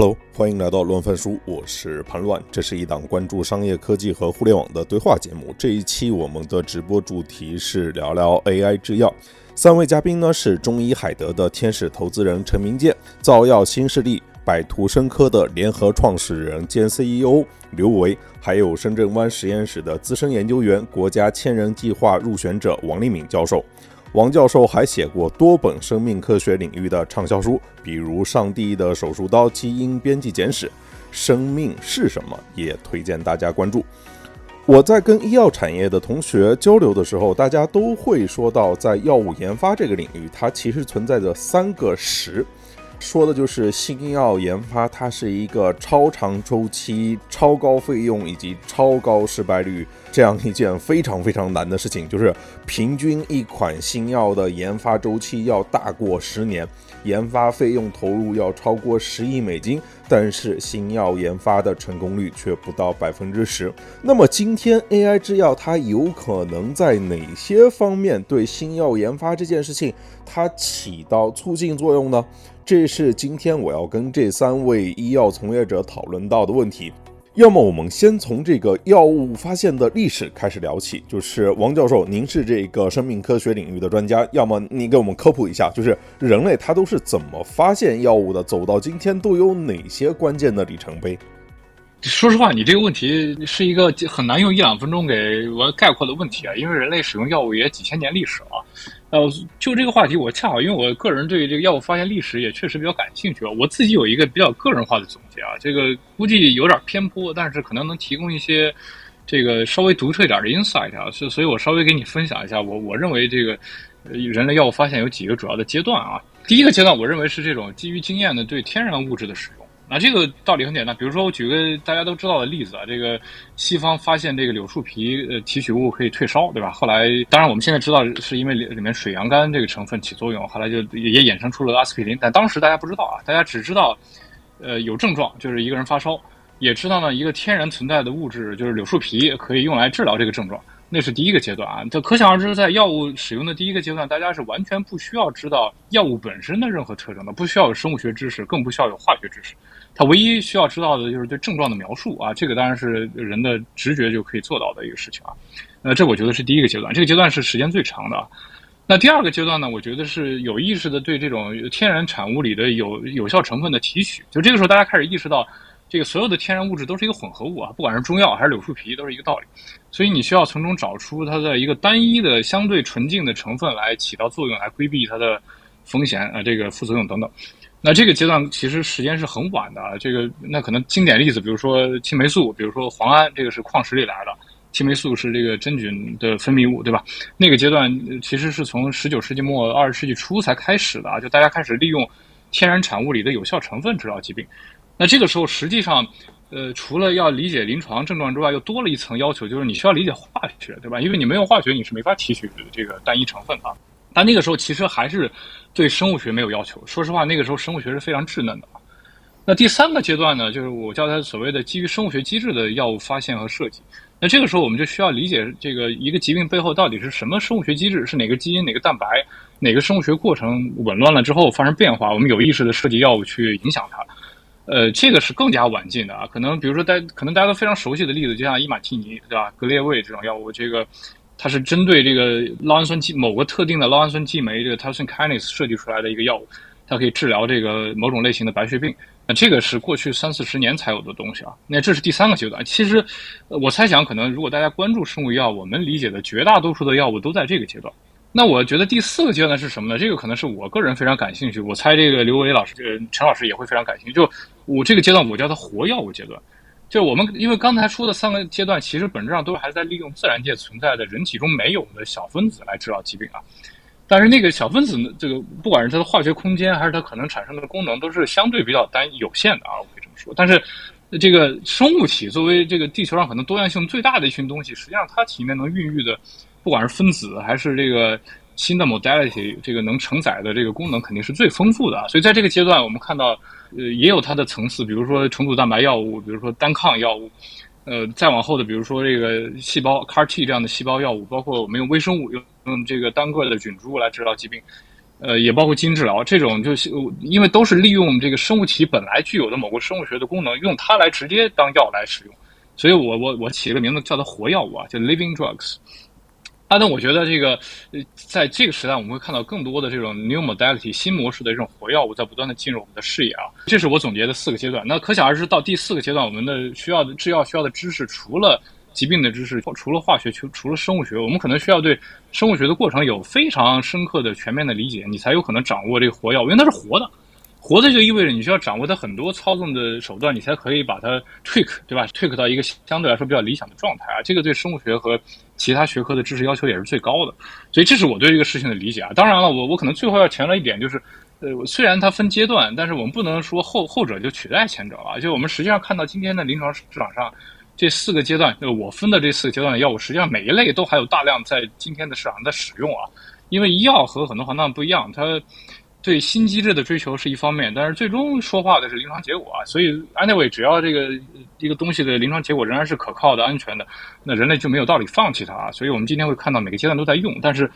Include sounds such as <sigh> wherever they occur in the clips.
Hello，欢迎来到乱翻书，我是潘乱。这是一档关注商业科技和互联网的对话节目。这一期我们的直播主题是聊聊 AI 制药。三位嘉宾呢是中医海德的天使投资人陈明建，造药新势力百图生科的联合创始人兼 CEO 刘维，还有深圳湾实验室的资深研究员、国家千人计划入选者王立敏教授。王教授还写过多本生命科学领域的畅销书，比如《上帝的手术刀：基因编辑简史》，《生命是什么》也推荐大家关注。我在跟医药产业的同学交流的时候，大家都会说到，在药物研发这个领域，它其实存在着三个十。说的就是新药研发，它是一个超长周期、超高费用以及超高失败率这样一件非常非常难的事情。就是平均一款新药的研发周期要大过十年，研发费用投入要超过十亿美金，但是新药研发的成功率却不到百分之十。那么今天 AI 制药它有可能在哪些方面对新药研发这件事情它起到促进作用呢？这是今天我要跟这三位医药从业者讨论到的问题。要么我们先从这个药物发现的历史开始聊起，就是王教授，您是这个生命科学领域的专家，要么你给我们科普一下，就是人类他都是怎么发现药物的，走到今天都有哪些关键的里程碑？说实话，你这个问题是一个很难用一两分钟给我概括的问题啊，因为人类使用药物也几千年历史了。呃，就这个话题，我恰好因为我个人对这个药物发现历史也确实比较感兴趣。我自己有一个比较个人化的总结啊，这个估计有点偏颇，但是可能能提供一些这个稍微独特一点的 insight 啊。所所以，我稍微给你分享一下，我我认为这个人类药物发现有几个主要的阶段啊。第一个阶段，我认为是这种基于经验的对天然物质的使。那这个道理很简单，比如说我举个大家都知道的例子啊，这个西方发现这个柳树皮呃提取物可以退烧，对吧？后来当然我们现在知道是因为里里面水杨苷这个成分起作用，后来就也衍生出了阿司匹林，但当时大家不知道啊，大家只知道呃有症状就是一个人发烧，也知道呢一个天然存在的物质就是柳树皮可以用来治疗这个症状。那是第一个阶段啊，这可想而知，在药物使用的第一个阶段，大家是完全不需要知道药物本身的任何特征的，不需要有生物学知识，更不需要有化学知识。它唯一需要知道的就是对症状的描述啊，这个当然是人的直觉就可以做到的一个事情啊。呃，这我觉得是第一个阶段，这个阶段是时间最长的。那第二个阶段呢，我觉得是有意识的对这种天然产物里的有有效成分的提取，就这个时候大家开始意识到。这个所有的天然物质都是一个混合物啊，不管是中药还是柳树皮，都是一个道理。所以你需要从中找出它的一个单一的、相对纯净的成分来起到作用，来规避它的风险啊，这个副作用等等。那这个阶段其实时间是很晚的啊。这个那可能经典例子，比如说青霉素，比如说磺胺，这个是矿石里来的；青霉素是这个真菌的分泌物，对吧？那个阶段其实是从十九世纪末二十世纪初才开始的啊，就大家开始利用天然产物里的有效成分治疗疾病。那这个时候，实际上，呃，除了要理解临床症状之外，又多了一层要求，就是你需要理解化学，对吧？因为你没有化学，你是没法提取这个单一成分的。但那个时候其实还是对生物学没有要求。说实话，那个时候生物学是非常稚嫩的。那第三个阶段呢，就是我叫它所谓的基于生物学机制的药物发现和设计。那这个时候，我们就需要理解这个一个疾病背后到底是什么生物学机制，是哪个基因、哪个蛋白、哪个生物学过程紊乱了之后发生变化，我们有意识的设计药物去影响它。呃，这个是更加晚近的啊，可能比如说大可能大家都非常熟悉的例子，就像伊马替尼，对吧？格列卫这种药物，这个它是针对这个酪氨酸激某个特定的酪氨酸激酶这个 tyrosine kinase 设计出来的一个药物，它可以治疗这个某种类型的白血病。那这个是过去三四十年才有的东西啊。那这是第三个阶段。其实我猜想，可能如果大家关注生物药，我们理解的绝大多数的药物都在这个阶段。那我觉得第四个阶段是什么呢？这个可能是我个人非常感兴趣。我猜这个刘伟老师、这个陈老师也会非常感兴趣。就我这个阶段，我叫它活药物阶段。就我们因为刚才说的三个阶段，其实本质上都还在利用自然界存在的人体中没有的小分子来治疗疾病啊。但是那个小分子呢，这个不管是它的化学空间，还是它可能产生的功能，都是相对比较单有限的啊。我可以这么说。但是这个生物体作为这个地球上可能多样性最大的一群东西，实际上它体内能孕育的。不管是分子还是这个新的 modality，这个能承载的这个功能肯定是最丰富的啊。所以在这个阶段，我们看到，呃，也有它的层次，比如说重组蛋白药物，比如说单抗药物，呃，再往后的，比如说这个细胞 CAR T 这样的细胞药物，包括我们用微生物用用这个单个的菌株来治疗疾病。呃，也包括基因治疗这种，就是因为都是利用这个生物体本来具有的某个生物学的功能，用它来直接当药来使用。所以我我我起了个名字叫它活药物啊，叫 living drugs。啊，那我觉得这个，呃，在这个时代，我们会看到更多的这种 new modality 新模式的这种活药物在不断的进入我们的视野啊。这是我总结的四个阶段。那可想而知，到第四个阶段，我们的需要的制药需要的知识，除了疾病的知识，除了化学，除除了生物学，我们可能需要对生物学的过程有非常深刻的、全面的理解，你才有可能掌握这个活药，因为它是活的。活着就意味着你需要掌握它很多操纵的手段，你才可以把它 trick 对吧 trick 到一个相对来说比较理想的状态啊。这个对生物学和其他学科的知识要求也是最高的。所以这是我对这个事情的理解啊。当然了，我我可能最后要强调一点，就是，呃，虽然它分阶段，但是我们不能说后后者就取代前者了。就我们实际上看到今天的临床市场上这四个阶段，就我分的这四个阶段的药物，实际上每一类都还有大量在今天的市场在使用啊。因为医药和很多行当不一样，它。对新机制的追求是一方面，但是最终说话的是临床结果啊。所以，anyway，只要这个一个东西的临床结果仍然是可靠的、安全的，那人类就没有道理放弃它啊。所以我们今天会看到每个阶段都在用，但是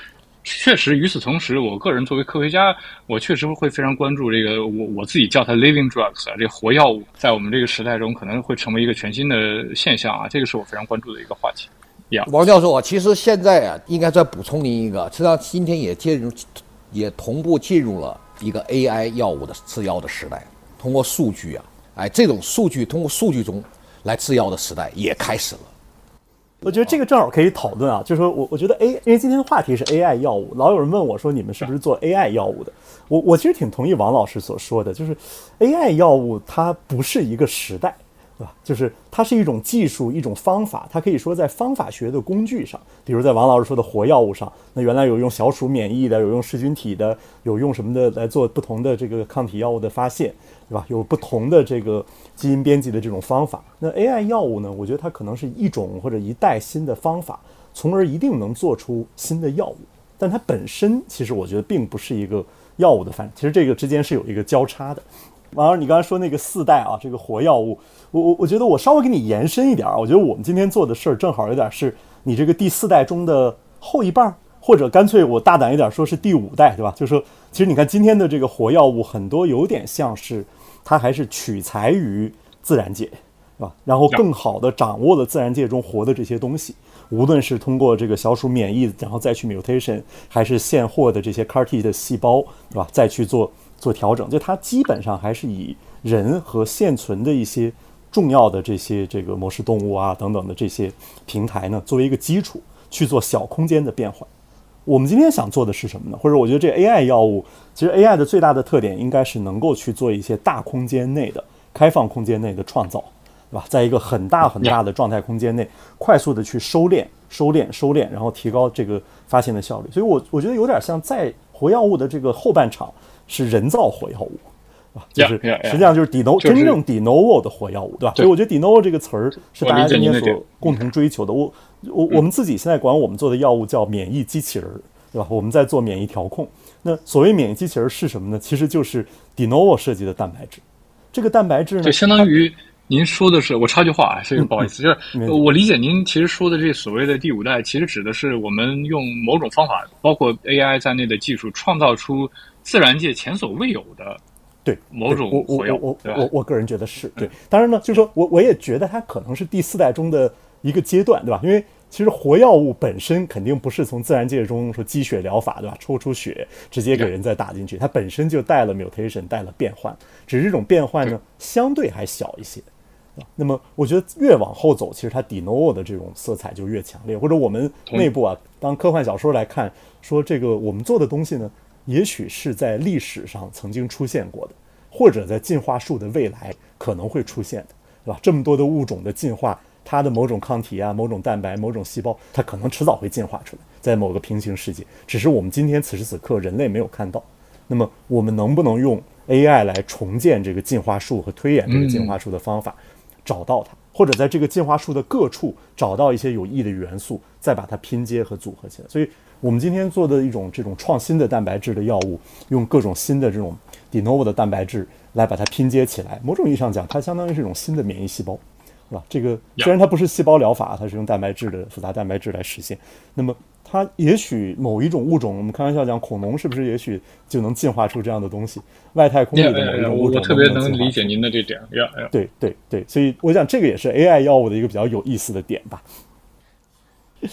确实与此同时，我个人作为科学家，我确实会非常关注这个我我自己叫它 living drugs 啊，这活药物在我们这个时代中可能会成为一个全新的现象啊。这个是我非常关注的一个话题。王教授啊，其实现在啊，应该再补充您一个，实际上今天也介入。也同步进入了一个 AI 药物的制药的时代，通过数据啊，哎，这种数据通过数据中来制药的时代也开始了。我觉得这个正好可以讨论啊，就是说我我觉得 A，因为今天的话题是 AI 药物，老有人问我说你们是不是做 AI 药物的？我我其实挺同意王老师所说的，就是 AI 药物它不是一个时代。就是它是一种技术，一种方法。它可以说在方法学的工具上，比如在王老师说的活药物上，那原来有用小鼠免疫的，有用噬菌体的，有用什么的来做不同的这个抗体药物的发现，对吧？有不同的这个基因编辑的这种方法。那 AI 药物呢？我觉得它可能是一种或者一代新的方法，从而一定能做出新的药物。但它本身其实我觉得并不是一个药物的范。其实这个之间是有一个交叉的。王老师，你刚才说那个四代啊，这个活药物。我我我觉得我稍微给你延伸一点儿，我觉得我们今天做的事儿正好有点是你这个第四代中的后一半儿，或者干脆我大胆一点说是第五代，对吧？就是说，其实你看今天的这个活药物很多有点像是它还是取材于自然界，是吧？然后更好的掌握了自然界中活的这些东西，无论是通过这个小鼠免疫，然后再去 mutation，还是现货的这些 CAR-T 的细胞，对吧？再去做做调整，就它基本上还是以人和现存的一些。重要的这些这个模式动物啊等等的这些平台呢，作为一个基础去做小空间的变换。我们今天想做的是什么呢？或者我觉得这 AI 药物，其实 AI 的最大的特点应该是能够去做一些大空间内的开放空间内的创造，对吧？在一个很大很大的状态空间内，快速的去收敛、收敛、收敛，然后提高这个发现的效率。所以，我我觉得有点像在活药物的这个后半场是人造火药物。啊，就是实际上就是 de novo 真正 de novo 的火药物，对吧？所以我觉得 de novo 这个词儿是大家今天所共同追求的。我我我们自己现在管我们做的药物叫免疫机器人，对吧？我们在做免疫调控。那所谓免疫机器人是什么呢？其实就是 de novo 设计的蛋白质。这个蛋白质呢，就相当于您说的是，我插句话啊，这个不好意思，<laughs> 就是我理解您其实说的这所谓的第五代，其实指的是我们用某种方法，包括 AI 在内的技术，创造出自然界前所未有的。对，某种我我我我我个人觉得是对。当然呢，就是说我我也觉得它可能是第四代中的一个阶段，对吧？因为其实活药物本身肯定不是从自然界中说积血疗法，对吧？抽出血直接给人再打进去，它本身就带了 mutation，带了变换，只是这种变换呢相对还小一些，啊。那么我觉得越往后走，其实它 de novo 的这种色彩就越强烈。或者我们内部啊，当科幻小说来看，说这个我们做的东西呢。也许是在历史上曾经出现过的，或者在进化树的未来可能会出现的，对吧？这么多的物种的进化，它的某种抗体啊、某种蛋白、某种细胞，它可能迟早会进化出来，在某个平行世界，只是我们今天此时此刻人类没有看到。那么，我们能不能用 AI 来重建这个进化树和推演这个进化树的方法，找到它，或者在这个进化树的各处找到一些有益的元素，再把它拼接和组合起来？所以。我们今天做的一种这种创新的蛋白质的药物，用各种新的这种 de novo 的蛋白质来把它拼接起来。某种意义上讲，它相当于是一种新的免疫细胞，是吧？这个虽然它不是细胞疗法，它是用蛋白质的复杂蛋白质来实现。那么它也许某一种物种，我们开玩笑讲恐龙是不是也许就能进化出这样的东西？外太空里的某一种物种我特别能能理解您的这点。呀呀，对对对，所以我想这个也是 AI 药物的一个比较有意思的点吧。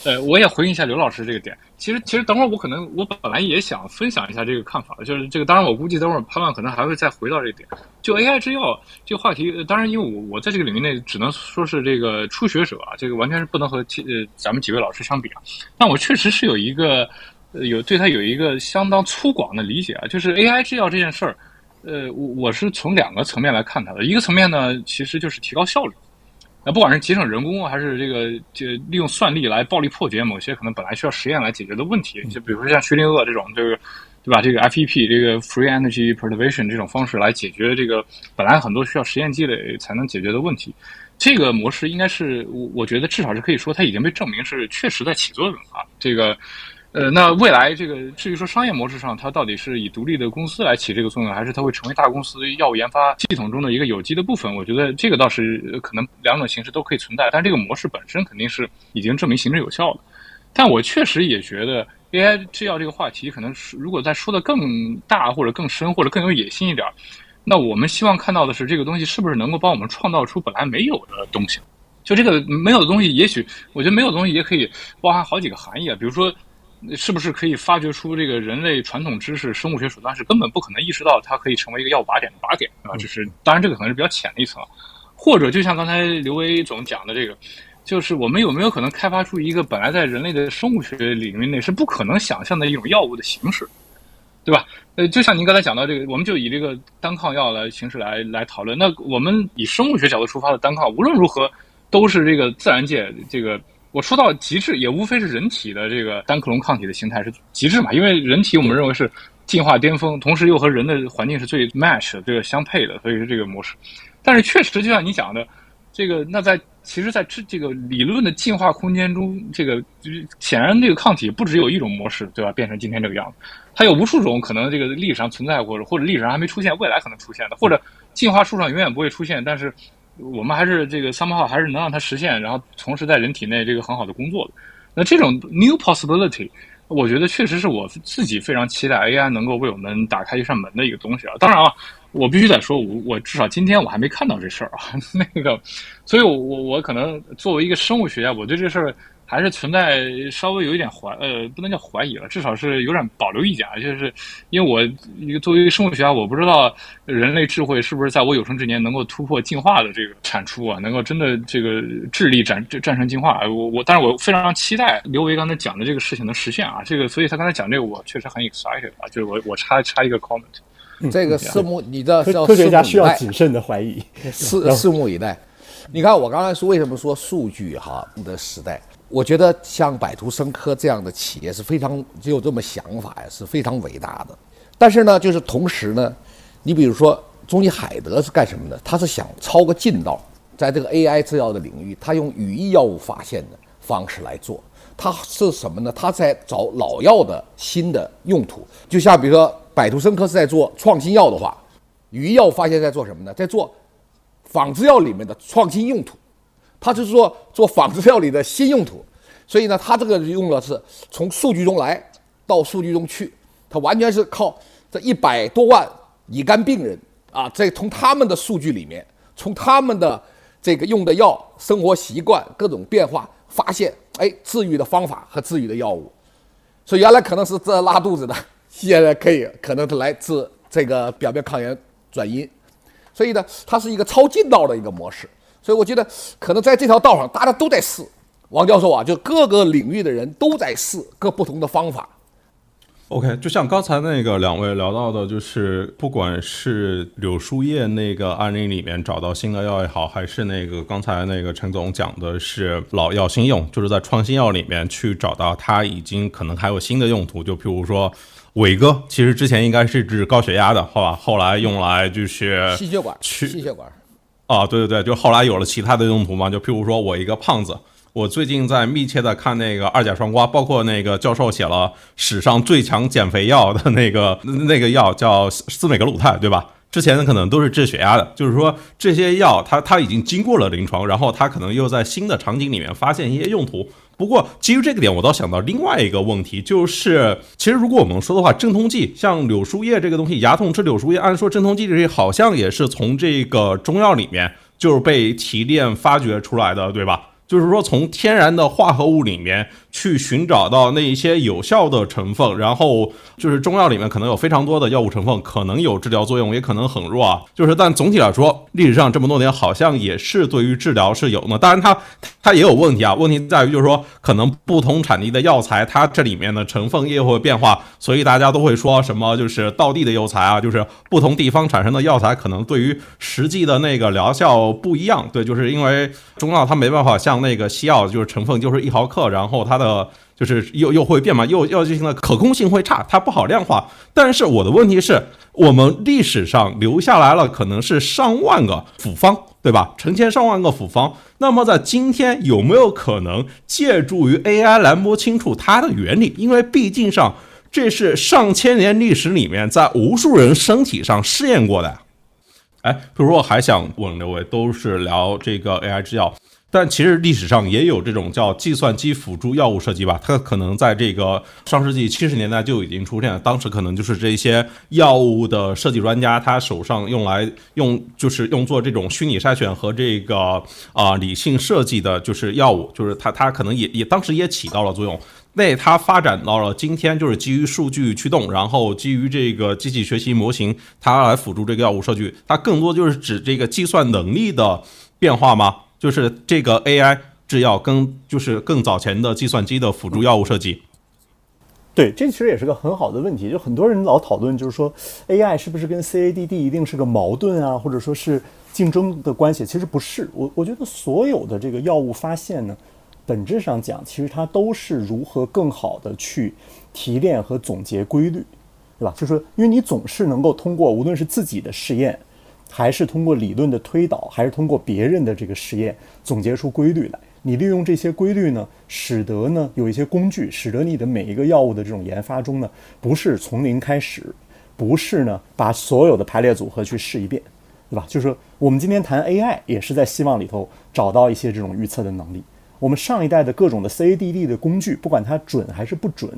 呃，我也回应一下刘老师这个点。其实，其实等会儿我可能我本来也想分享一下这个看法，就是这个。当然，我估计等会儿潘乱可能还会再回到这点。就 AI 制药这个话题，当然，因为我我在这个领域内只能说是这个初学者啊，这个完全是不能和其呃咱们几位老师相比啊。但我确实是有一个有对他有一个相当粗犷的理解啊，就是 AI 制药这件事儿，呃，我我是从两个层面来看它的。一个层面呢，其实就是提高效率。那不管是节省人工，还是这个就利用算力来暴力破解某些可能本来需要实验来解决的问题，就比如说像薛定谔这种，就是对吧？这个 FEP 这个 Free Energy Perturbation 这种方式来解决这个本来很多需要实验积累才能解决的问题，这个模式应该是我我觉得至少是可以说它已经被证明是确实在起作用啊。这个。呃，那未来这个至于说商业模式上，它到底是以独立的公司来起这个作用，还是它会成为大公司药物研发系统中的一个有机的部分？我觉得这个倒是可能两种形式都可以存在，但这个模式本身肯定是已经证明行之有效的。但我确实也觉得 AI 制药这个话题，可能是如果再说的更大或者更深或者更有野心一点，那我们希望看到的是这个东西是不是能够帮我们创造出本来没有的东西？就这个没有的东西，也许我觉得没有的东西也可以包含好几个含义啊，比如说。是不是可以发掘出这个人类传统知识、生物学手段是根本不可能意识到它可以成为一个药物靶点的靶点啊？这是当然，这个可能是比较浅的一层。或者就像刚才刘威总讲的这个，就是我们有没有可能开发出一个本来在人类的生物学领域内是不可能想象的一种药物的形式，对吧？呃，就像您刚才讲到这个，我们就以这个单抗药来形式来来讨论。那我们以生物学角度出发的单抗，无论如何都是这个自然界这个。我说到极致，也无非是人体的这个单克隆抗体的形态是极致嘛？因为人体我们认为是进化巅峰，同时又和人的环境是最 match 的这个相配的，所以是这个模式。但是确实，就像你讲的，这个那在其实，在这这个理论的进化空间中，这个就是显然这个抗体不只有一种模式，对吧？变成今天这个样子，它有无数种可能，这个历史上存在过，或者历史上还没出现，未来可能出现的，或者进化树上永远不会出现，但是。我们还是这个三八号还是能让它实现，然后同时在人体内这个很好的工作的。那这种 new possibility，我觉得确实是我自己非常期待 AI 能够为我们打开一扇门的一个东西啊。当然了，我必须得说，我我至少今天我还没看到这事儿啊。<laughs> 那个，所以我我我可能作为一个生物学家，我对这事儿。还是存在稍微有一点怀呃，不能叫怀疑了，至少是有点保留意见啊。就是因为我一个作为一个生物学家，我不知道人类智慧是不是在我有生之年能够突破进化的这个产出啊，能够真的这个智力战战胜进化。我我，但是我非常期待刘维刚才讲的这个事情能实现啊。这个，所以他刚才讲这个，我确实很 excited 啊。就是我我插插一个 comment，这个拭目，你的科学家需要谨慎的怀疑，拭拭目以待。你看我刚才说为什么说数据哈的时代？我觉得像百图生科这样的企业是非常就有这么想法呀，是非常伟大的。但是呢，就是同时呢，你比如说中医海德是干什么的？他是想抄个近道，在这个 AI 制药的领域，他用语义药物发现的方式来做。他是什么呢？他在找老药的新的用途。就像比如说百图生科是在做创新药的话，语义药物发现在做什么呢？在做仿制药里面的创新用途。他就是说做仿制药里的新用途，所以呢，他这个用的是从数据中来到数据中去，他完全是靠这一百多万乙肝病人。啊，在从他们的数据里面，从他们的这个用的药、生活习惯各种变化，发现哎治愈的方法和治愈的药物，所以原来可能是治拉肚子的，现在可以可能是来治这个表面抗原转阴，所以呢，它是一个超近道的一个模式。所以我觉得，可能在这条道上，大家都在试。王教授啊，就各个领域的人都在试各不同的方法。OK，就像刚才那个两位聊到的，就是不管是柳树叶那个案例里面找到新的药也好，还是那个刚才那个陈总讲的是老药新用，就是在创新药里面去找到它已经可能还有新的用途。就譬如说伟哥，其实之前应该是治高血压的，好吧？后来用来就是心血管，去心血管。啊，对对对，就后来有了其他的用途嘛，就譬如说我一个胖子，我最近在密切的看那个二甲双胍，包括那个教授写了史上最强减肥药的那个那个药叫司美格鲁肽，对吧？之前可能都是治血压的，就是说这些药它它已经经过了临床，然后它可能又在新的场景里面发现一些用途，不过基于这个点，我倒想到另外一个问题，就是其实如果我们说的话，镇痛剂像柳树叶这个东西，牙痛吃柳树叶，按说镇痛剂这些好像也是从这个中药里面就是被提炼发掘出来的，对吧？就是说，从天然的化合物里面去寻找到那一些有效的成分，然后就是中药里面可能有非常多的药物成分，可能有治疗作用，也可能很弱啊。就是，但总体来说，历史上这么多年好像也是对于治疗是有的。当然，它它也有问题啊。问题在于，就是说，可能不同产地的药材，它这里面的成分也会变化，所以大家都会说什么，就是道地的药材啊，就是不同地方产生的药材，可能对于实际的那个疗效不一样。对，就是因为中药它没办法像。那个西药就是成分就是一毫克，然后它的就是又又会变嘛，又要进行的可控性会差，它不好量化。但是我的问题是，我们历史上留下来了可能是上万个辅方，对吧？成千上万个辅方。那么在今天有没有可能借助于 AI 来摸清楚它的原理？因为毕竟上这是上千年历史里面在无数人身体上试验过的。哎，比如说我还想问两位，都是聊这个 AI 制药。但其实历史上也有这种叫计算机辅助药物设计吧，它可能在这个上世纪七十年代就已经出现了。当时可能就是这些药物的设计专家，他手上用来用就是用做这种虚拟筛选和这个啊理性设计的，就是药物，就是它它可能也也当时也起到了作用。那它发展到了今天，就是基于数据驱动，然后基于这个机器学习模型，它来辅助这个药物设计，它更多就是指这个计算能力的变化吗？就是这个 AI 制药跟就是更早前的计算机的辅助药物设计，对，这其实也是个很好的问题。就很多人老讨论，就是说 AI 是不是跟 CADD 一定是个矛盾啊，或者说是竞争的关系？其实不是。我我觉得所有的这个药物发现呢，本质上讲，其实它都是如何更好的去提炼和总结规律，对吧？就是说，因为你总是能够通过无论是自己的试验。还是通过理论的推导，还是通过别人的这个实验总结出规律来。你利用这些规律呢，使得呢有一些工具，使得你的每一个药物的这种研发中呢，不是从零开始，不是呢把所有的排列组合去试一遍，对吧？就是我们今天谈 AI，也是在希望里头找到一些这种预测的能力。我们上一代的各种的 CADD 的工具，不管它准还是不准，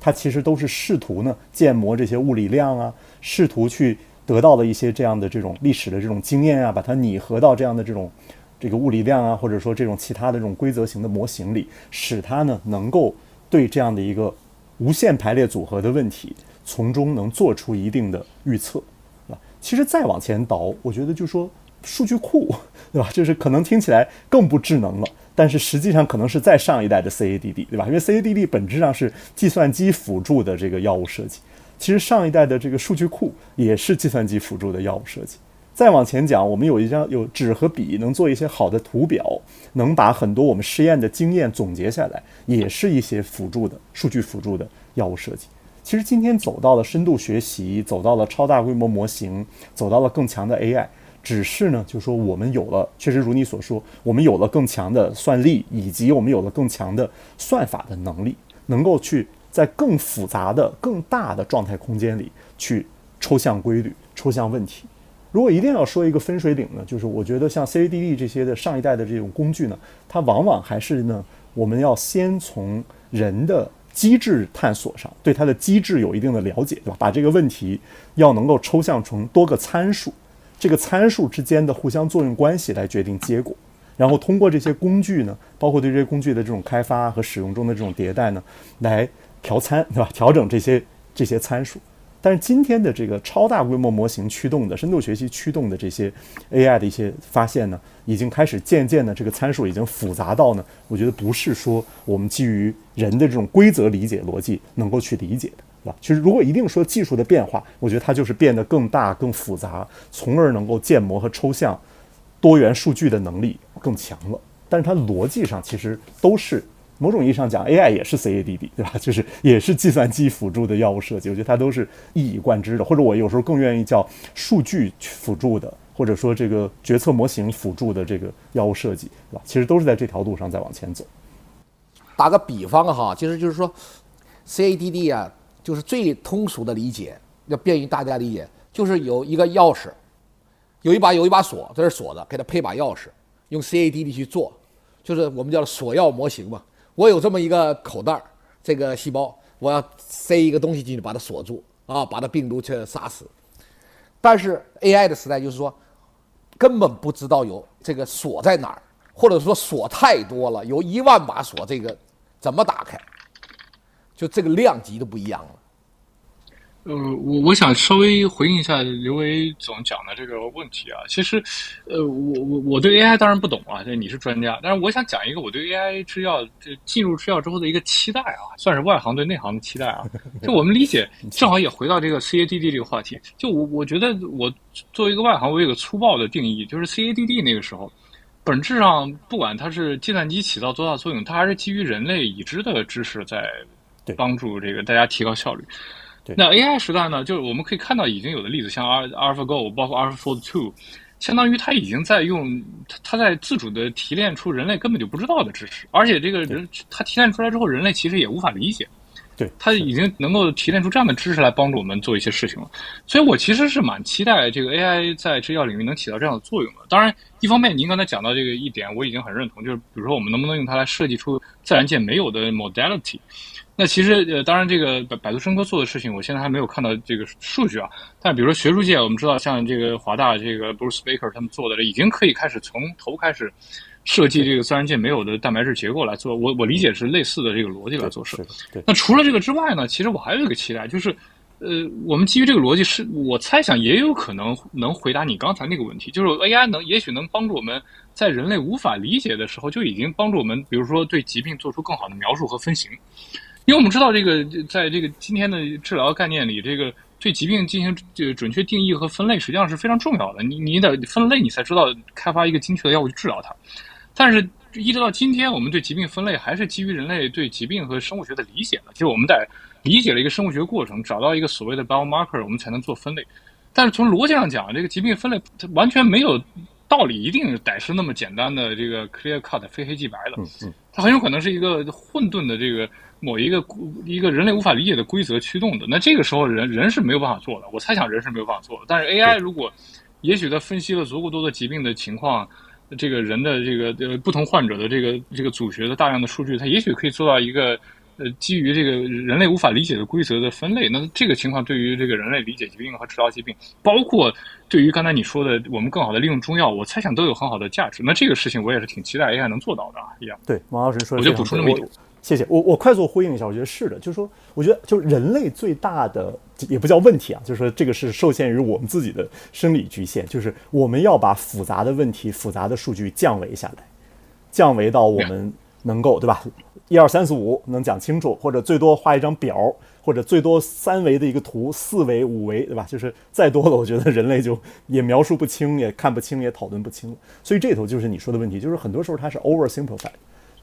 它其实都是试图呢建模这些物理量啊，试图去。得到了一些这样的这种历史的这种经验啊，把它拟合到这样的这种这个物理量啊，或者说这种其他的这种规则型的模型里，使它呢能够对这样的一个无限排列组合的问题，从中能做出一定的预测，啊，其实再往前倒，我觉得就说数据库，对吧？就是可能听起来更不智能了，但是实际上可能是再上一代的 CADD，对吧？因为 CADD 本质上是计算机辅助的这个药物设计。其实上一代的这个数据库也是计算机辅助的药物设计。再往前讲，我们有一张有纸和笔，能做一些好的图表，能把很多我们实验的经验总结下来，也是一些辅助的数据辅助的药物设计。其实今天走到了深度学习，走到了超大规模模型，走到了更强的 AI，只是呢，就说我们有了，确实如你所说，我们有了更强的算力，以及我们有了更强的算法的能力，能够去。在更复杂的、更大的状态空间里去抽象规律、抽象问题。如果一定要说一个分水岭呢，就是我觉得像 CADD 这些的上一代的这种工具呢，它往往还是呢，我们要先从人的机制探索上，对它的机制有一定的了解，对吧？把这个问题要能够抽象成多个参数，这个参数之间的互相作用关系来决定结果。然后通过这些工具呢，包括对这些工具的这种开发和使用中的这种迭代呢，来。调参对吧？<laughs> 调整这些这些参数，但是今天的这个超大规模模型驱动的深度学习驱动的这些 AI 的一些发现呢，已经开始渐渐的这个参数已经复杂到呢，我觉得不是说我们基于人的这种规则理解逻辑能够去理解的，对吧？其实如果一定说技术的变化，我觉得它就是变得更大、更复杂，从而能够建模和抽象多元数据的能力更强了。但是它逻辑上其实都是。某种意义上讲，AI 也是 CADD，对吧？<laughs> 就是也是计算机辅助的药物设计，我觉得它都是一以贯之的。或者我有时候更愿意叫数据辅助的，或者说这个决策模型辅助的这个药物设计，对吧？其实都是在这条路上在往前走。打个比方哈，其实就是说，CADD 啊，就是最通俗的理解，要便于大家理解，就是有一个钥匙，有一把有一把锁在这锁着，给它配把钥匙，用 CADD 去做。就是我们叫锁钥模型嘛，我有这么一个口袋，这个细胞，我要塞一个东西进去，把它锁住啊，把它病毒去杀死。但是 AI 的时代就是说，根本不知道有这个锁在哪儿，或者说锁太多了，有一万把锁，这个怎么打开？就这个量级都不一样了。呃，我我想稍微回应一下刘维总讲的这个问题啊。其实，呃，我我我对 AI 当然不懂啊，这你是专家。但是我想讲一个我对 AI 制药这进入制药之后的一个期待啊，算是外行对内行的期待啊。<laughs> 就我们理解，<laughs> 正好也回到这个 CADD 这个话题。就我我觉得我作为一个外行，我有个粗暴的定义，就是 CADD 那个时候，本质上不管它是计算机起到多大作用，它还是基于人类已知的知识在帮助这个大家提高效率。那 AI 时代呢，就是我们可以看到已经有的例子，像 AlphaGo，包括 AlphaFold Two，相当于它已经在用，它在自主的提炼出人类根本就不知道的知识，而且这个人它提炼出来之后，人类其实也无法理解。对，它已经能够提炼出这样的知识来帮助我们做一些事情了。所以我其实是蛮期待这个 AI 在制药领域能起到这样的作用的。当然，一方面您刚才讲到这个一点，我已经很认同，就是比如说我们能不能用它来设计出自然界没有的 modality。那其实呃，当然这个百百度生科做的事情，我现在还没有看到这个数据啊。但比如说学术界，我们知道像这个华大这个 Bruce Baker 他们做的，已经可以开始从头开始设计这个自然界没有的蛋白质结构来做。我我理解是类似的这个逻辑来做事。对。那除了这个之外呢，其实我还有一个期待，就是呃，我们基于这个逻辑，是我猜想也有可能能回答你刚才那个问题，就是 AI 能也许能帮助我们在人类无法理解的时候，就已经帮助我们，比如说对疾病做出更好的描述和分型。因为我们知道，这个在这个今天的治疗概念里，这个对疾病进行这个准确定义和分类，实际上是非常重要的。你你得分类，你才知道开发一个精确的药物去治疗它。但是，一直到今天，我们对疾病分类还是基于人类对疾病和生物学的理解的，就是我们得理解了一个生物学过程，找到一个所谓的 biomarker，我们才能做分类。但是从逻辑上讲，这个疾病分类它完全没有道理，一定得是那么简单的这个 clear cut 非黑即白的。它很有可能是一个混沌的这个。某一个一个人类无法理解的规则驱动的，那这个时候人人是没有办法做的。我猜想人是没有办法做的。但是 AI 如果，也许它分析了足够多的疾病的情况，这个人的这个呃不同患者的这个这个组学的大量的数据，它也许可以做到一个呃基于这个人类无法理解的规则的分类。那这个情况对于这个人类理解疾病和治疗疾病，包括对于刚才你说的我们更好的利用中药，我猜想都有很好的价值。那这个事情我也是挺期待 AI 能做到的啊。一样对，王老师说的，我就补充那么一点。谢谢我，我快速呼应一下，我觉得是的，就是说，我觉得就是人类最大的也不叫问题啊，就是说这个是受限于我们自己的生理局限，就是我们要把复杂的问题、复杂的数据降维下来，降维到我们能够对吧？一二三四五能讲清楚，或者最多画一张表，或者最多三维的一个图，四维、五维对吧？就是再多了，我觉得人类就也描述不清，也看不清，也讨论不清。所以这头就是你说的问题，就是很多时候它是 oversimplified。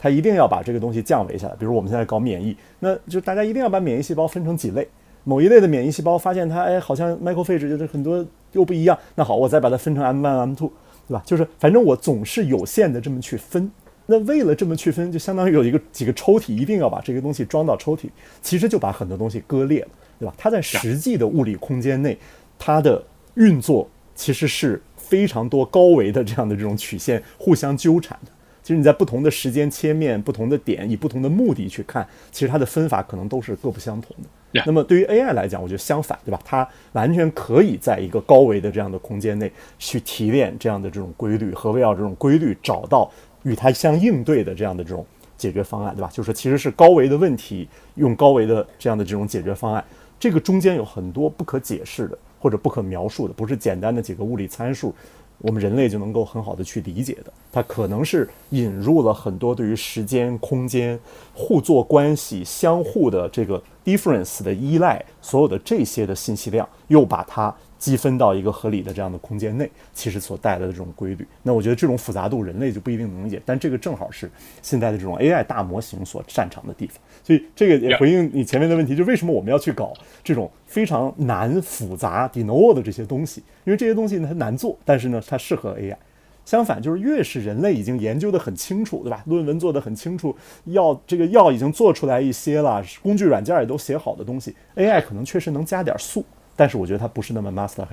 它一定要把这个东西降维下来，比如我们现在搞免疫，那就大家一定要把免疫细胞分成几类，某一类的免疫细胞发现它，哎，好像 macrophage 就是很多又不一样，那好，我再把它分成 M one、M two，对吧？就是反正我总是有限的这么去分。那为了这么去分，就相当于有一个几个抽屉，一定要把这个东西装到抽屉，其实就把很多东西割裂了，对吧？它在实际的物理空间内，它的运作其实是非常多高维的这样的这种曲线互相纠缠的。其实你在不同的时间切面、不同的点，以不同的目的去看，其实它的分法可能都是各不相同的。那么对于 AI 来讲，我觉得相反，对吧？它完全可以在一个高维的这样的空间内去提炼这样的这种规律和围绕这种规律找到与它相应对的这样的这种解决方案，对吧？就是说其实是高维的问题用高维的这样的这种解决方案，这个中间有很多不可解释的或者不可描述的，不是简单的几个物理参数。我们人类就能够很好的去理解的，它可能是引入了很多对于时间、空间、互作关系、相互的这个 difference 的依赖，所有的这些的信息量，又把它。积分到一个合理的这样的空间内，其实所带来的这种规律，那我觉得这种复杂度人类就不一定能理解，但这个正好是现在的这种 AI 大模型所擅长的地方。所以这个也回应你前面的问题，就为什么我们要去搞这种非常难、复杂、d e n o 的这些东西？因为这些东西呢它难做，但是呢它适合 AI。相反，就是越是人类已经研究得很清楚，对吧？论文做得很清楚，药这个药已经做出来一些了，工具软件也都写好的东西，AI 可能确实能加点速。但是我觉得它不是那么 must have，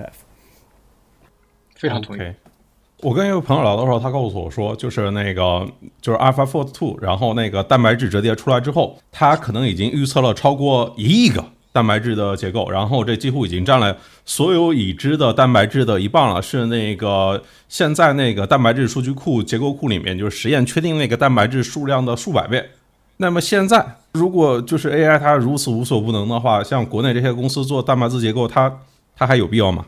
非常同意。我跟一个朋友聊的时候，他告诉我说，就是那个就是 AlphaFold Two，然后那个蛋白质折叠出来之后，他可能已经预测了超过一亿个蛋白质的结构，然后这几乎已经占了所有已知的蛋白质的一半了，是那个现在那个蛋白质数据库结构库里面，就是实验确定那个蛋白质数量的数百倍。那么现在，如果就是 AI 它如此无所不能的话，像国内这些公司做蛋白质结构，它它还有必要吗？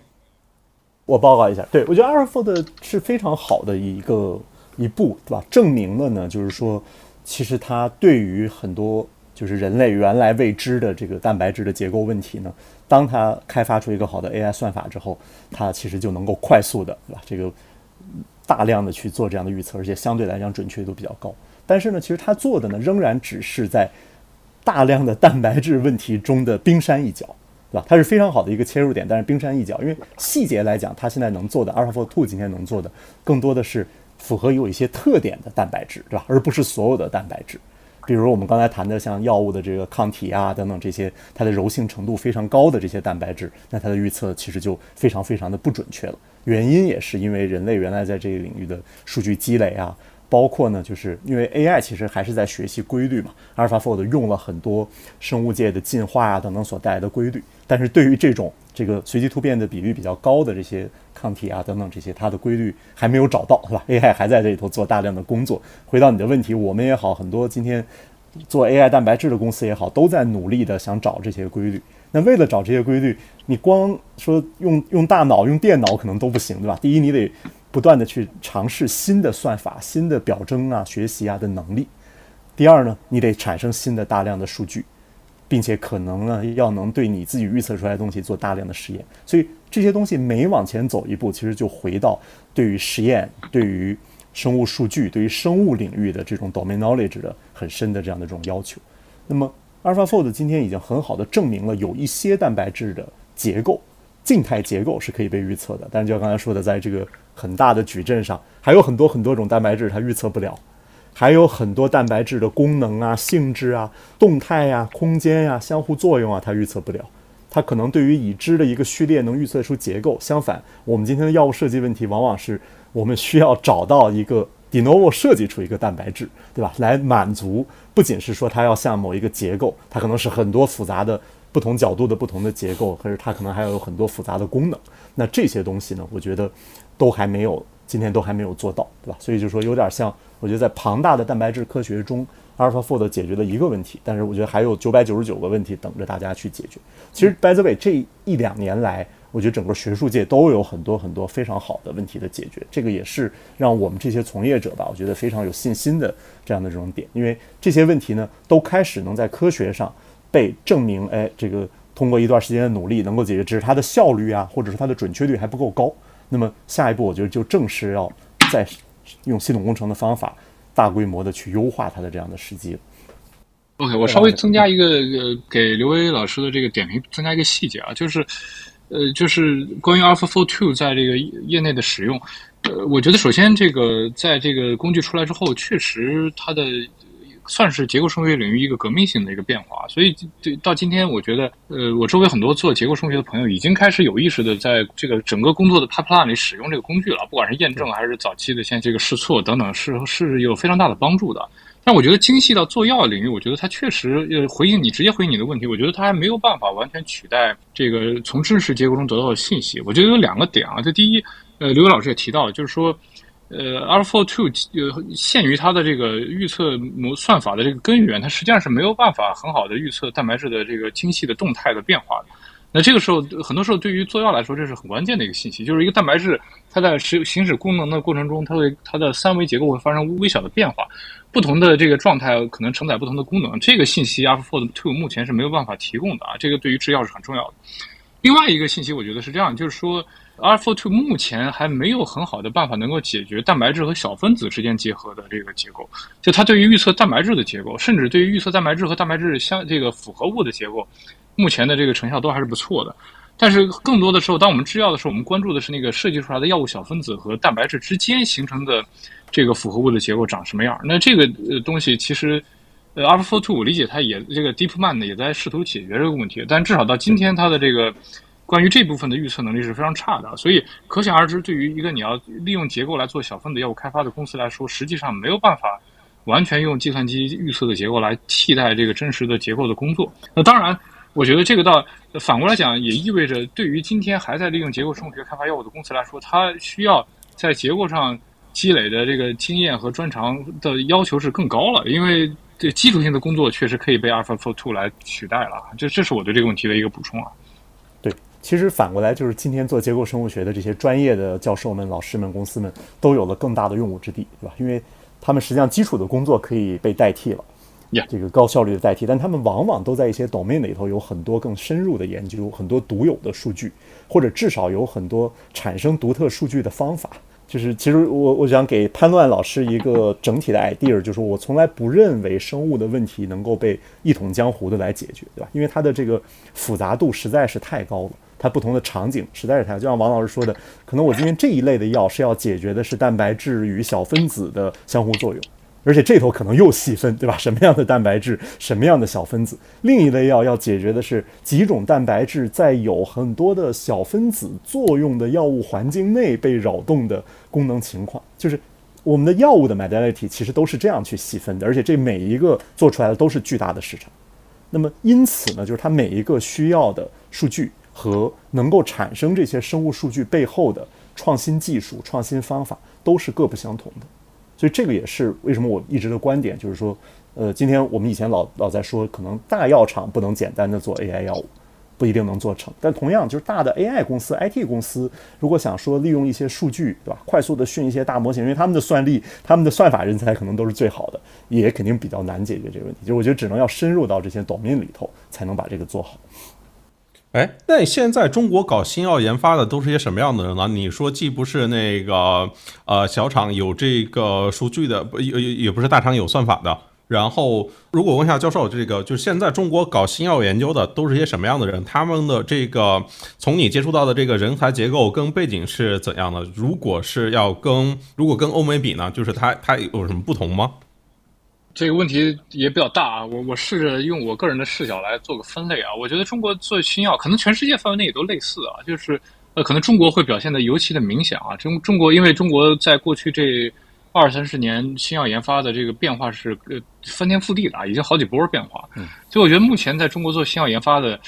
我报告一下，对我觉得 AlphaFold 是非常好的一个一步，对吧？证明了呢，就是说，其实它对于很多就是人类原来未知的这个蛋白质的结构问题呢，当它开发出一个好的 AI 算法之后，它其实就能够快速的，对吧？这个大量的去做这样的预测，而且相对来讲准确度比较高。但是呢，其实它做的呢，仍然只是在大量的蛋白质问题中的冰山一角。对吧？它是非常好的一个切入点，但是冰山一角，因为细节来讲，它现在能做的，AlphaFold Two 今天能做的，更多的是符合有一些特点的蛋白质，对吧？而不是所有的蛋白质。比如我们刚才谈的像药物的这个抗体啊等等这些，它的柔性程度非常高的这些蛋白质，那它的预测其实就非常非常的不准确了。原因也是因为人类原来在这个领域的数据积累啊。包括呢，就是因为 AI 其实还是在学习规律嘛，AlphaFold 用了很多生物界的进化啊等等所带来的规律，但是对于这种这个随机突变的比率比较高的这些抗体啊等等这些，它的规律还没有找到，是吧？AI 还在这里头做大量的工作。回到你的问题，我们也好，很多今天做 AI 蛋白质的公司也好，都在努力的想找这些规律。那为了找这些规律，你光说用用大脑、用电脑可能都不行，对吧？第一，你得不断的去尝试新的算法、新的表征啊、学习啊的能力。第二呢，你得产生新的大量的数据，并且可能呢要能对你自己预测出来的东西做大量的实验。所以这些东西每往前走一步，其实就回到对于实验、对于生物数据、对于生物领域的这种 domain knowledge 的很深的这样的这种要求。那么 AlphaFold 今天已经很好的证明了有一些蛋白质的结构。静态结构是可以被预测的，但是就像刚才说的，在这个很大的矩阵上，还有很多很多种蛋白质它预测不了，还有很多蛋白质的功能啊、性质啊、动态呀、空间呀、相互作用啊，它预测不了。它可能对于已知的一个序列能预测出结构，相反，我们今天的药物设计问题，往往是我们需要找到一个 de novo 设计出一个蛋白质，对吧？来满足不仅是说它要像某一个结构，它可能是很多复杂的。不同角度的不同的结构，可是它可能还要有很多复杂的功能。那这些东西呢，我觉得都还没有，今天都还没有做到，对吧？所以就说有点像，我觉得在庞大的蛋白质科学中，AlphaFold 解决了一个问题，但是我觉得还有九百九十九个问题等着大家去解决。其实，by the way，这一两年来，我觉得整个学术界都有很多很多非常好的问题的解决，这个也是让我们这些从业者吧，我觉得非常有信心的这样的这种点，因为这些问题呢，都开始能在科学上。被证明，哎，这个通过一段时间的努力能够解决，只是它的效率啊，或者是它的准确率还不够高。那么下一步，我觉得就正是要再用系统工程的方法，大规模的去优化它的这样的时机了。OK，我稍微增加一个呃，给刘威老师的这个点评，增加一个细节啊，就是呃，就是关于 AlphaFold Two 在这个业内的使用，呃，我觉得首先这个在这个工具出来之后，确实它的。算是结构生物学领域一个革命性的一个变化，所以对到今天，我觉得，呃，我周围很多做结构生物学的朋友已经开始有意识的在这个整个工作的 pipeline 里使用这个工具了，不管是验证还是早期的像这个试错等等，是是有非常大的帮助的。但我觉得精细到做药领域，我觉得它确实呃回应你直接回应你的问题，我觉得它还没有办法完全取代这个从知识结构中得到的信息。我觉得有两个点啊，这第一，呃，刘伟老师也提到了，就是说。呃，AlphaFold Two 呃，限于它的这个预测模算法的这个根源，它实际上是没有办法很好的预测蛋白质的这个精细的动态的变化的。那这个时候，很多时候对于做药来说，这是很关键的一个信息，就是一个蛋白质它在使行使功能的过程中，它会它的三维结构会发生微小的变化，不同的这个状态可能承载不同的功能。这个信息 AlphaFold Two 目前是没有办法提供的啊，这个对于制药是很重要的。另外一个信息，我觉得是这样，就是说。AlphaFold 目前还没有很好的办法能够解决蛋白质和小分子之间结合的这个结构。就它对于预测蛋白质的结构，甚至对于预测蛋白质和蛋白质相这个复合物的结构，目前的这个成效都还是不错的。但是更多的时候，当我们制药的时候，我们关注的是那个设计出来的药物小分子和蛋白质之间形成的这个复合物的结构长什么样。那这个呃东西其实，呃，AlphaFold 我理解它也这个 DeepMind 也在试图解决这个问题，但至少到今天它的这个。关于这部分的预测能力是非常差的。所以可想而知，对于一个你要利用结构来做小分子业务开发的公司来说，实际上没有办法完全用计算机预测的结构来替代这个真实的结构的工作。那当然，我觉得这个倒反过来讲，也意味着对于今天还在利用结构生物学开发业务的公司来说，它需要在结构上。积累的这个经验和专长的要求是更高了，因为这基础性的工作确实可以被 AlphaFold Two 来取代了。这这是我对这个问题的一个补充啊。对，其实反过来就是今天做结构生物学的这些专业的教授们、老师们、公司们都有了更大的用武之地，对吧？因为他们实际上基础的工作可以被代替了，呀，这个高效率的代替，但他们往往都在一些 domain 里头有很多更深入的研究，很多独有的数据，或者至少有很多产生独特数据的方法。就是，其实我我想给潘乱老师一个整体的 idea，就是我从来不认为生物的问题能够被一统江湖的来解决，对吧？因为它的这个复杂度实在是太高了，它不同的场景实在是太……就像王老师说的，可能我今天这一类的药是要解决的是蛋白质与小分子的相互作用。而且这头可能又细分，对吧？什么样的蛋白质，什么样的小分子？另一类药要解决的是几种蛋白质在有很多的小分子作用的药物环境内被扰动的功能情况。就是我们的药物的 modality 其实都是这样去细分的，而且这每一个做出来的都是巨大的市场。那么因此呢，就是它每一个需要的数据和能够产生这些生物数据背后的创新技术、创新方法都是各不相同的。所以这个也是为什么我一直的观点，就是说，呃，今天我们以前老老在说，可能大药厂不能简单的做 AI 药物，不一定能做成。但同样，就是大的 AI 公司、IT 公司，如果想说利用一些数据，对吧，快速的训一些大模型，因为他们的算力、他们的算法人才可能都是最好的，也肯定比较难解决这个问题。就是我觉得只能要深入到这些 domain 里头，才能把这个做好。哎，那现在中国搞新药研发的都是些什么样的人呢？你说既不是那个呃小厂有这个数据的，不也也不是大厂有算法的。然后，如果问一下教授，这个就是现在中国搞新药研究的都是些什么样的人？他们的这个从你接触到的这个人才结构跟背景是怎样的？如果是要跟如果跟欧美比呢，就是它它有什么不同吗？这个问题也比较大啊，我我试着用我个人的视角来做个分类啊。我觉得中国做新药，可能全世界范围内也都类似啊，就是呃，可能中国会表现的尤其的明显啊。中中国因为中国在过去这二三十年新药研发的这个变化是呃翻天覆地的啊，已经好几波变化。嗯，所以我觉得目前在中国做新药研发的。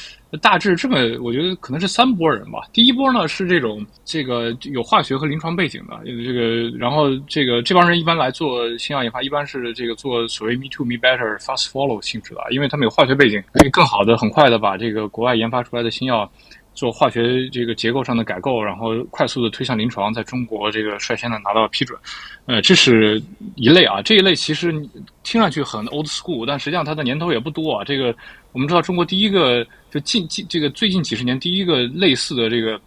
大致这么，我觉得可能是三波人吧。第一波呢是这种这个有化学和临床背景的，这个然后这个这帮人一般来做新药研发，一般是这个做所谓 me too me better fast follow 性质的，因为他们有化学背景，可以更好的、很快的把这个国外研发出来的新药。做化学这个结构上的改构，然后快速的推向临床，在中国这个率先的拿到批准，呃，这是一类啊。这一类其实听上去很 old school，但实际上它的年头也不多啊。这个我们知道，中国第一个就近近这个最近几十年第一个类似的这个。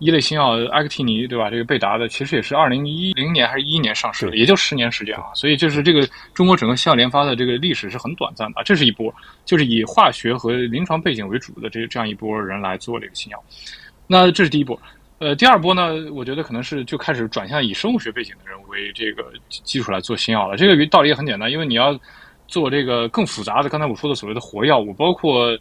一类新药阿克替尼，对吧？这个贝达的其实也是二零一零年还是一一年上市的，也就十年时间啊。所以就是这个中国整个新药研发的这个历史是很短暂的。这是一波，就是以化学和临床背景为主的这这样一波人来做这个新药。那这是第一波。呃，第二波呢，我觉得可能是就开始转向以生物学背景的人为这个基础来做新药了。这个道理也很简单，因为你要做这个更复杂的，刚才我说的所谓的活药物，包括。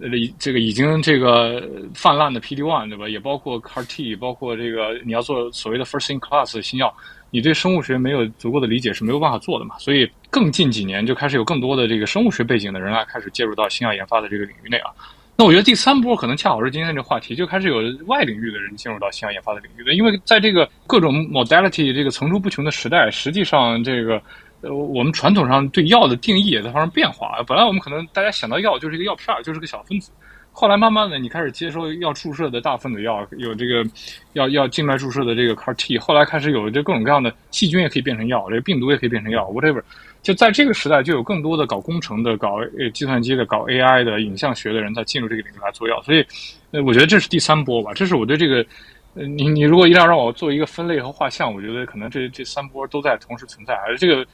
呃，这个已经这个泛滥的 PD one 对吧？也包括 CAR T，包括这个你要做所谓的 first in class 的新药，你对生物学没有足够的理解是没有办法做的嘛。所以更近几年就开始有更多的这个生物学背景的人来开始介入到新药研发的这个领域内啊。那我觉得第三波可能恰好是今天这个话题，就开始有外领域的人进入到新药研发的领域的，因为在这个各种 modality 这个层出不穷的时代，实际上这个。呃，我们传统上对药的定义也在发生变化。本来我们可能大家想到药就是一个药片儿，就是个小分子。后来慢慢的，你开始接收要注射的大分子药，有这个要要静脉注射的这个 CAR T。后来开始有这各种各样的细菌也可以变成药，这个病毒也可以变成药，whatever。就在这个时代，就有更多的搞工程的、搞呃计算机的、搞 AI 的、影像学的人在进入这个领域来做药。所以，呃，我觉得这是第三波吧。这是我对这个，呃，你你如果一定要让我做一个分类和画像，我觉得可能这这三波都在同时存在，而这个。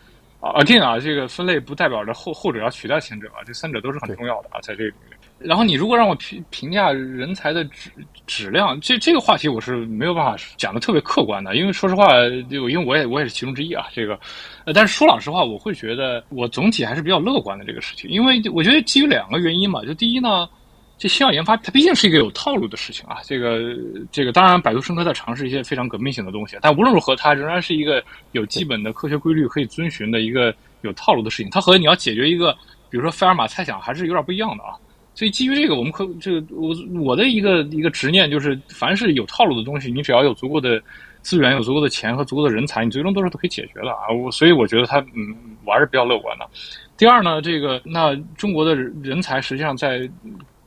啊，again 啊，这个分类不代表着后后者要取代前者啊，这三者都是很重要的啊，在这个领域。然后你如果让我评评价人才的质质量，这这个话题我是没有办法讲的特别客观的，因为说实话，就因为我也我也是其中之一啊，这个，呃，但是说老实话，我会觉得我总体还是比较乐观的这个事情，因为我觉得基于两个原因嘛，就第一呢，这新药研发它毕竟是一个有套路的事情啊。这个这个当然，百度生科在尝试一些非常革命性的东西，但无论如何，它仍然是一个有基本的科学规律可以遵循的一个有套路的事情。它和你要解决一个，比如说费尔马猜想，还是有点不一样的啊。所以基于这个，我们可这个我我的一个一个执念就是，凡是有套路的东西，你只要有足够的资源、有足够的钱和足够的人才，你最终都是都可以解决的啊。我所以我觉得它嗯，我还是比较乐观的。第二呢，这个那中国的人才实际上在，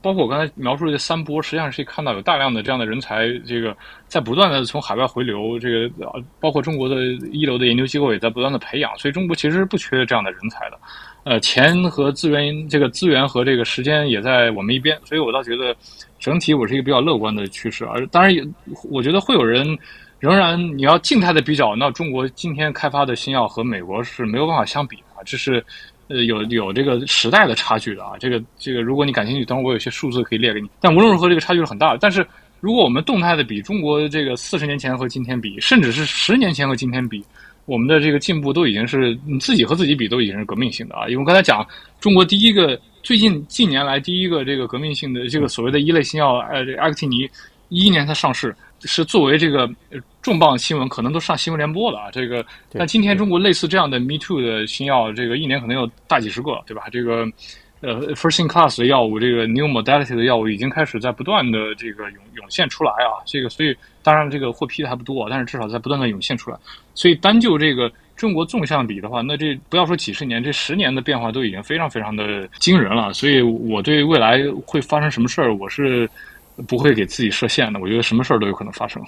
包括我刚才描述的这三波，实际上是看到有大量的这样的人才，这个在不断的从海外回流。这个包括中国的一流的研究机构也在不断的培养，所以中国其实是不缺这样的人才的。呃，钱和资源，这个资源和这个时间也在我们一边，所以我倒觉得整体我是一个比较乐观的趋势。而当然也，我觉得会有人仍然你要静态的比较，那中国今天开发的新药和美国是没有办法相比的，这是呃有有这个时代的差距的啊。这个这个，如果你感兴趣，等会我有些数字可以列给你。但无论如何，这个差距是很大的。但是如果我们动态的比中国这个四十年前和今天比，甚至是十年前和今天比。我们的这个进步都已经是你自己和自己比都已经是革命性的啊！因为刚才讲中国第一个最近近年来第一个这个革命性的这个所谓的一类新药，呃，这个阿克替尼，一一年才上市，是作为这个重磅新闻，可能都上新闻联播了啊！这个，但今天中国类似这样的 Me Too 的新药，这个一年可能有大几十个，对吧？这个。呃，first in class 的药物，这个 new modality 的药物已经开始在不断的这个涌涌现出来啊。这个，所以当然这个获批的还不多，但是至少在不断的涌现出来。所以单就这个中国纵向比的话，那这不要说几十年，这十年的变化都已经非常非常的惊人了。所以我对未来会发生什么事儿，我是不会给自己设限的。我觉得什么事儿都有可能发生。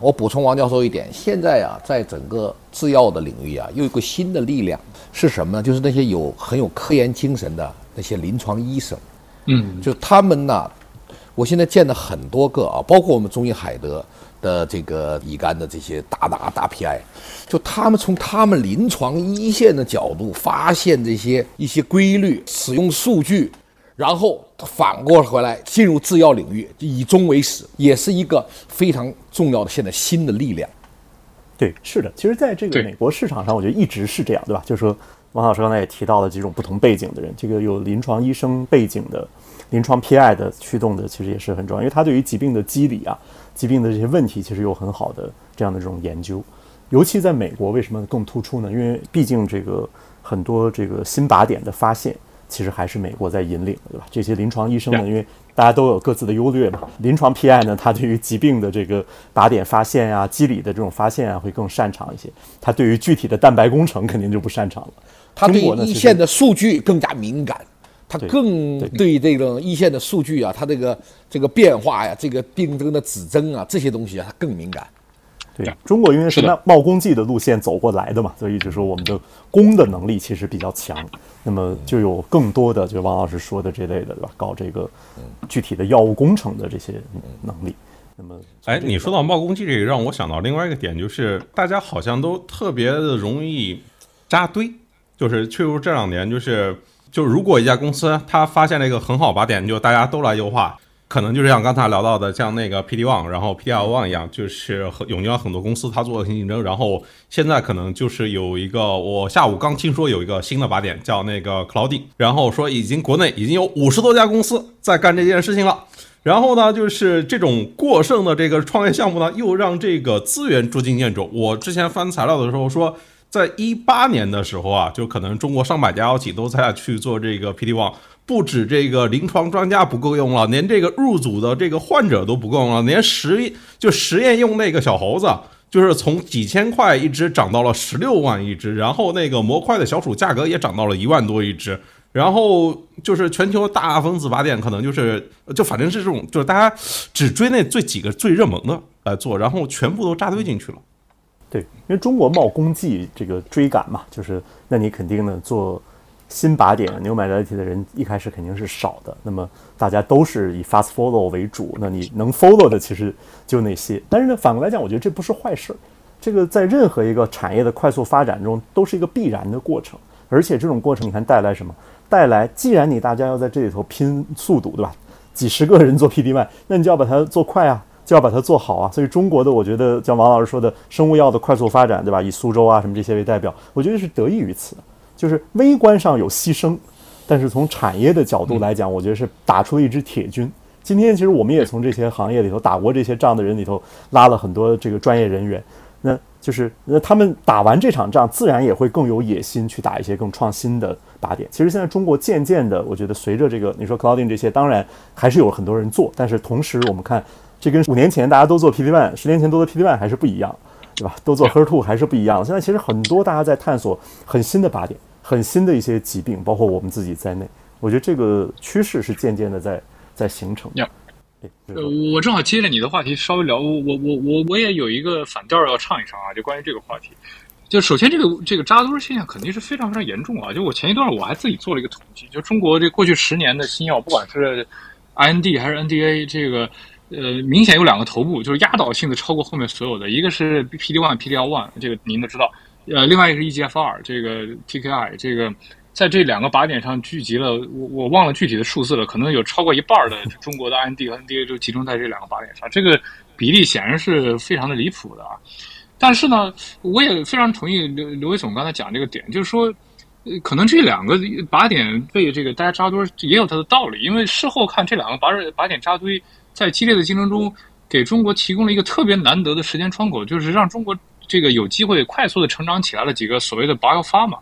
我补充王教授一点，现在啊，在整个制药的领域啊，又一个新的力量是什么呢？就是那些有很有科研精神的那些临床医生，嗯，就他们呢，我现在见了很多个啊，包括我们中医海德的这个乙肝的这些大大大 PI，就他们从他们临床一线的角度发现这些一些规律，使用数据。然后反过回来进入制药领域，以终为始，也是一个非常重要的现在新的力量。对，是的，其实在这个美国市场上，我觉得一直是这样，对吧？就是说，王老师刚才也提到了几种不同背景的人，这个有临床医生背景的、临床 PI 的驱动的，其实也是很重要，因为他对于疾病的机理啊、疾病的这些问题，其实有很好的这样的这种研究。尤其在美国，为什么更突出呢？因为毕竟这个很多这个新靶点的发现。其实还是美国在引领，对吧？这些临床医生呢，因为大家都有各自的优劣嘛。临床 PI 呢，他对于疾病的这个靶点发现呀、机理的这种发现啊，会更擅长一些。他对于具体的蛋白工程肯定就不擅长了。他对一线的数据更加敏感，他更对这种一线的数据啊，他这个这个变化呀、这个病症的指征啊这些东西啊，他更敏感。对，中国因为是那冒功绩的路线走过来的嘛，所以就说我们的攻的能力其实比较强，那么就有更多的就王老师说的这类的，对吧？搞这个具体的药物工程的这些能力。那么，哎，你说到冒功绩这个，让我想到另外一个点，就是大家好像都特别的容易扎堆，就是确实这两年，就是就如果一家公司它发现了一个很好靶点，就大家都来优化。可能就是像刚才聊到的，像那个 PD One，然后 PDL One 一样，就是涌进了很多公司，它做恶性竞争。然后现在可能就是有一个，我下午刚听说有一个新的靶点叫那个 c l o u d i 然后说已经国内已经有五十多家公司在干这件事情了。然后呢，就是这种过剩的这个创业项目呢，又让这个资源捉襟见肘。我之前翻材料的时候说，在一八年的时候啊，就可能中国上百家药企都在去做这个 PD One。不止这个临床专家不够用了，连这个入组的这个患者都不够用了，连实就实验用那个小猴子，就是从几千块一只涨到了十六万一只，然后那个模块的小鼠价格也涨到了一万多一只，然后就是全球大分子靶点可能就是就反正是这种，就是大家只追那最几个最热门的来做，然后全部都扎堆进去了。对，因为中国冒功绩这个追赶嘛，就是那你肯定呢做。新靶点 new modality 的人一开始肯定是少的，那么大家都是以 fast follow 为主，那你能 follow 的其实就那些。但是呢，反过来讲，我觉得这不是坏事，这个在任何一个产业的快速发展中都是一个必然的过程。而且这种过程，你看带来什么？带来，既然你大家要在这里头拼速度，对吧？几十个人做 PD1，那你就要把它做快啊，就要把它做好啊。所以中国的，我觉得像王老师说的生物药的快速发展，对吧？以苏州啊什么这些为代表，我觉得是得益于此。就是微观上有牺牲，但是从产业的角度来讲，我觉得是打出了一支铁军。今天其实我们也从这些行业里头打过这些仗的人里头拉了很多这个专业人员，那就是那他们打完这场仗，自然也会更有野心去打一些更创新的靶点。其实现在中国渐渐的，我觉得随着这个你说 clouding 这些，当然还是有很多人做，但是同时我们看这跟五年前大家都做 PD one，十年前都做 PD one 还是不一样，对吧？都做 HER two 还是不一样。现在其实很多大家在探索很新的靶点，很新的一些疾病，包括我们自己在内，我觉得这个趋势是渐渐的在。在形成。呃，我正好接着你的话题稍微聊，我我我我我也有一个反调要唱一唱啊，就关于这个话题。就首先这个这个扎堆现象肯定是非常非常严重啊。就我前一段我还自己做了一个统计，就中国这过去十年的新药，不管是 IND 还是 NDA，这个呃明显有两个头部，就是压倒性的超过后面所有的，一个是 PD one、PDL one，这个您都知道，呃，另外一个是 EGFR，这个 TKI，这个。在这两个靶点上聚集了，我我忘了具体的数字了，可能有超过一半的中国的 IND 和 NDA 就集中在这两个靶点上，这个比例显然是非常的离谱的啊。但是呢，我也非常同意刘刘伟总刚才讲这个点，就是说，可能这两个靶点被这个大家扎堆也有它的道理，因为事后看这两个靶靶点扎堆在激烈的竞争中，给中国提供了一个特别难得的时间窗口，就是让中国这个有机会快速的成长起来了几个所谓的靶药发嘛。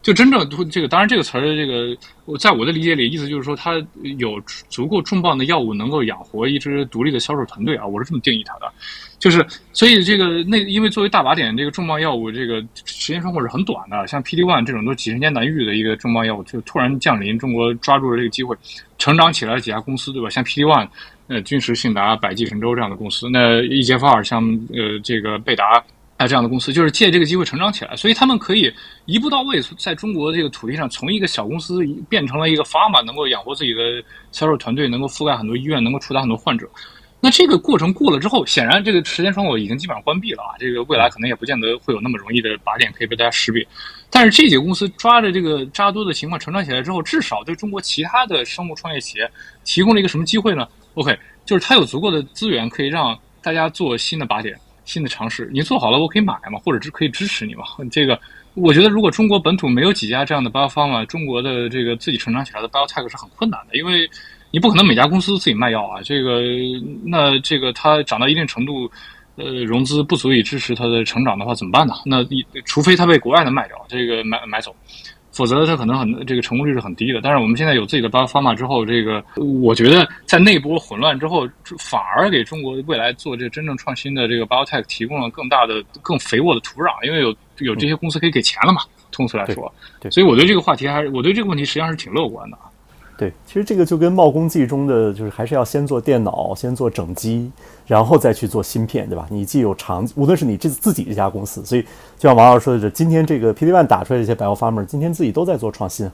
就真正这个，当然这个词儿，这个我在我的理解里，意思就是说，它有足够重磅的药物能够养活一支独立的销售团队啊，我是这么定义它的。就是，所以这个那因为作为大靶点，这个重磅药物，这个时间窗口是很短的。像 PD one 这种都几十年难遇的一个重磅药物，就突然降临，中国抓住了这个机会，成长起来几家公司，对吧？像 PD one，呃，君实、信达、百济、神州这样的公司，那 EGFR 像呃这个贝达。啊，这样的公司就是借这个机会成长起来，所以他们可以一步到位，在中国这个土地上，从一个小公司变成了一个砝码，能够养活自己的销售团队，能够覆盖很多医院，能够触达很多患者。那这个过程过了之后，显然这个时间窗口已经基本上关闭了啊，这个未来可能也不见得会有那么容易的靶点可以被大家识别。但是这几个公司抓着这个扎多的情况成长起来之后，至少对中国其他的生物创业企业提供了一个什么机会呢？OK，就是它有足够的资源可以让大家做新的靶点。新的尝试，你做好了，我可以买嘛，或者是可以支持你嘛。这个，我觉得如果中国本土没有几家这样的 bio pharma，中国的这个自己成长起来的 biotech 是很困难的，因为你不可能每家公司自己卖药啊。这个，那这个它涨到一定程度，呃，融资不足以支持它的成长的话，怎么办呢？那一除非它被国外的卖掉，这个买买走。否则，它可能很这个成功率是很低的。但是我们现在有自己的 bio pharma 之后，这个我觉得在那波混乱之后，反而给中国未来做这真正创新的这个 biotech 提供了更大的、更肥沃的土壤，因为有有这些公司可以给钱了嘛。通俗来说，对，所以我对这个话题还是我对这个问题实际上是挺乐观的啊。对，其实这个就跟茂工记中的，就是还是要先做电脑，先做整机，然后再去做芯片，对吧？你既有长，无论是你这自己这家公司，所以就像王老师说的，今天这个 PD One 打出来这些 Bio Farmer，今天自己都在做创新，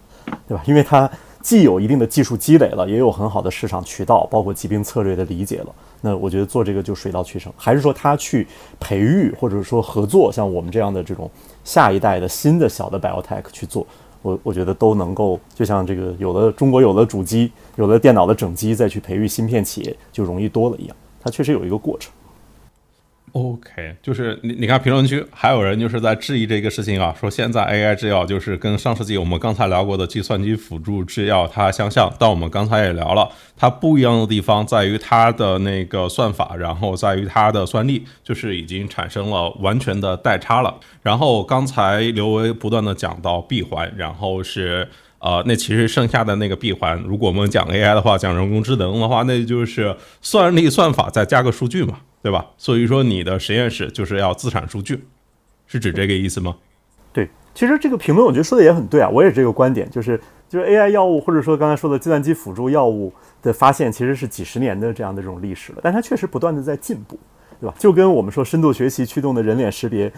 对吧？因为它既有一定的技术积累了，也有很好的市场渠道，包括疾病策略的理解了。那我觉得做这个就水到渠成，还是说他去培育或者说合作，像我们这样的这种下一代的新的小的 Biotech 去做。我我觉得都能够，就像这个有了中国有了主机，有了电脑的整机，再去培育芯片企业就容易多了一样。它确实有一个过程。OK，就是你你看评论区还有人就是在质疑这个事情啊，说现在 AI 制药就是跟上世纪我们刚才聊过的计算机辅助制药它相像，但我们刚才也聊了，它不一样的地方在于它的那个算法，然后在于它的算力，就是已经产生了完全的代差了。然后刚才刘维不断的讲到闭环，然后是呃，那其实剩下的那个闭环，如果我们讲 AI 的话，讲人工智能的话，那就是算力算法再加个数据嘛。对吧？所以说你的实验室就是要自产数据，是指这个意思吗？对，其实这个评论我觉得说的也很对啊，我也是这个观点，就是就是 AI 药物或者说刚才说的计算机辅助药物的发现，其实是几十年的这样的这种历史了，但它确实不断的在进步，对吧？就跟我们说深度学习驱动的人脸识别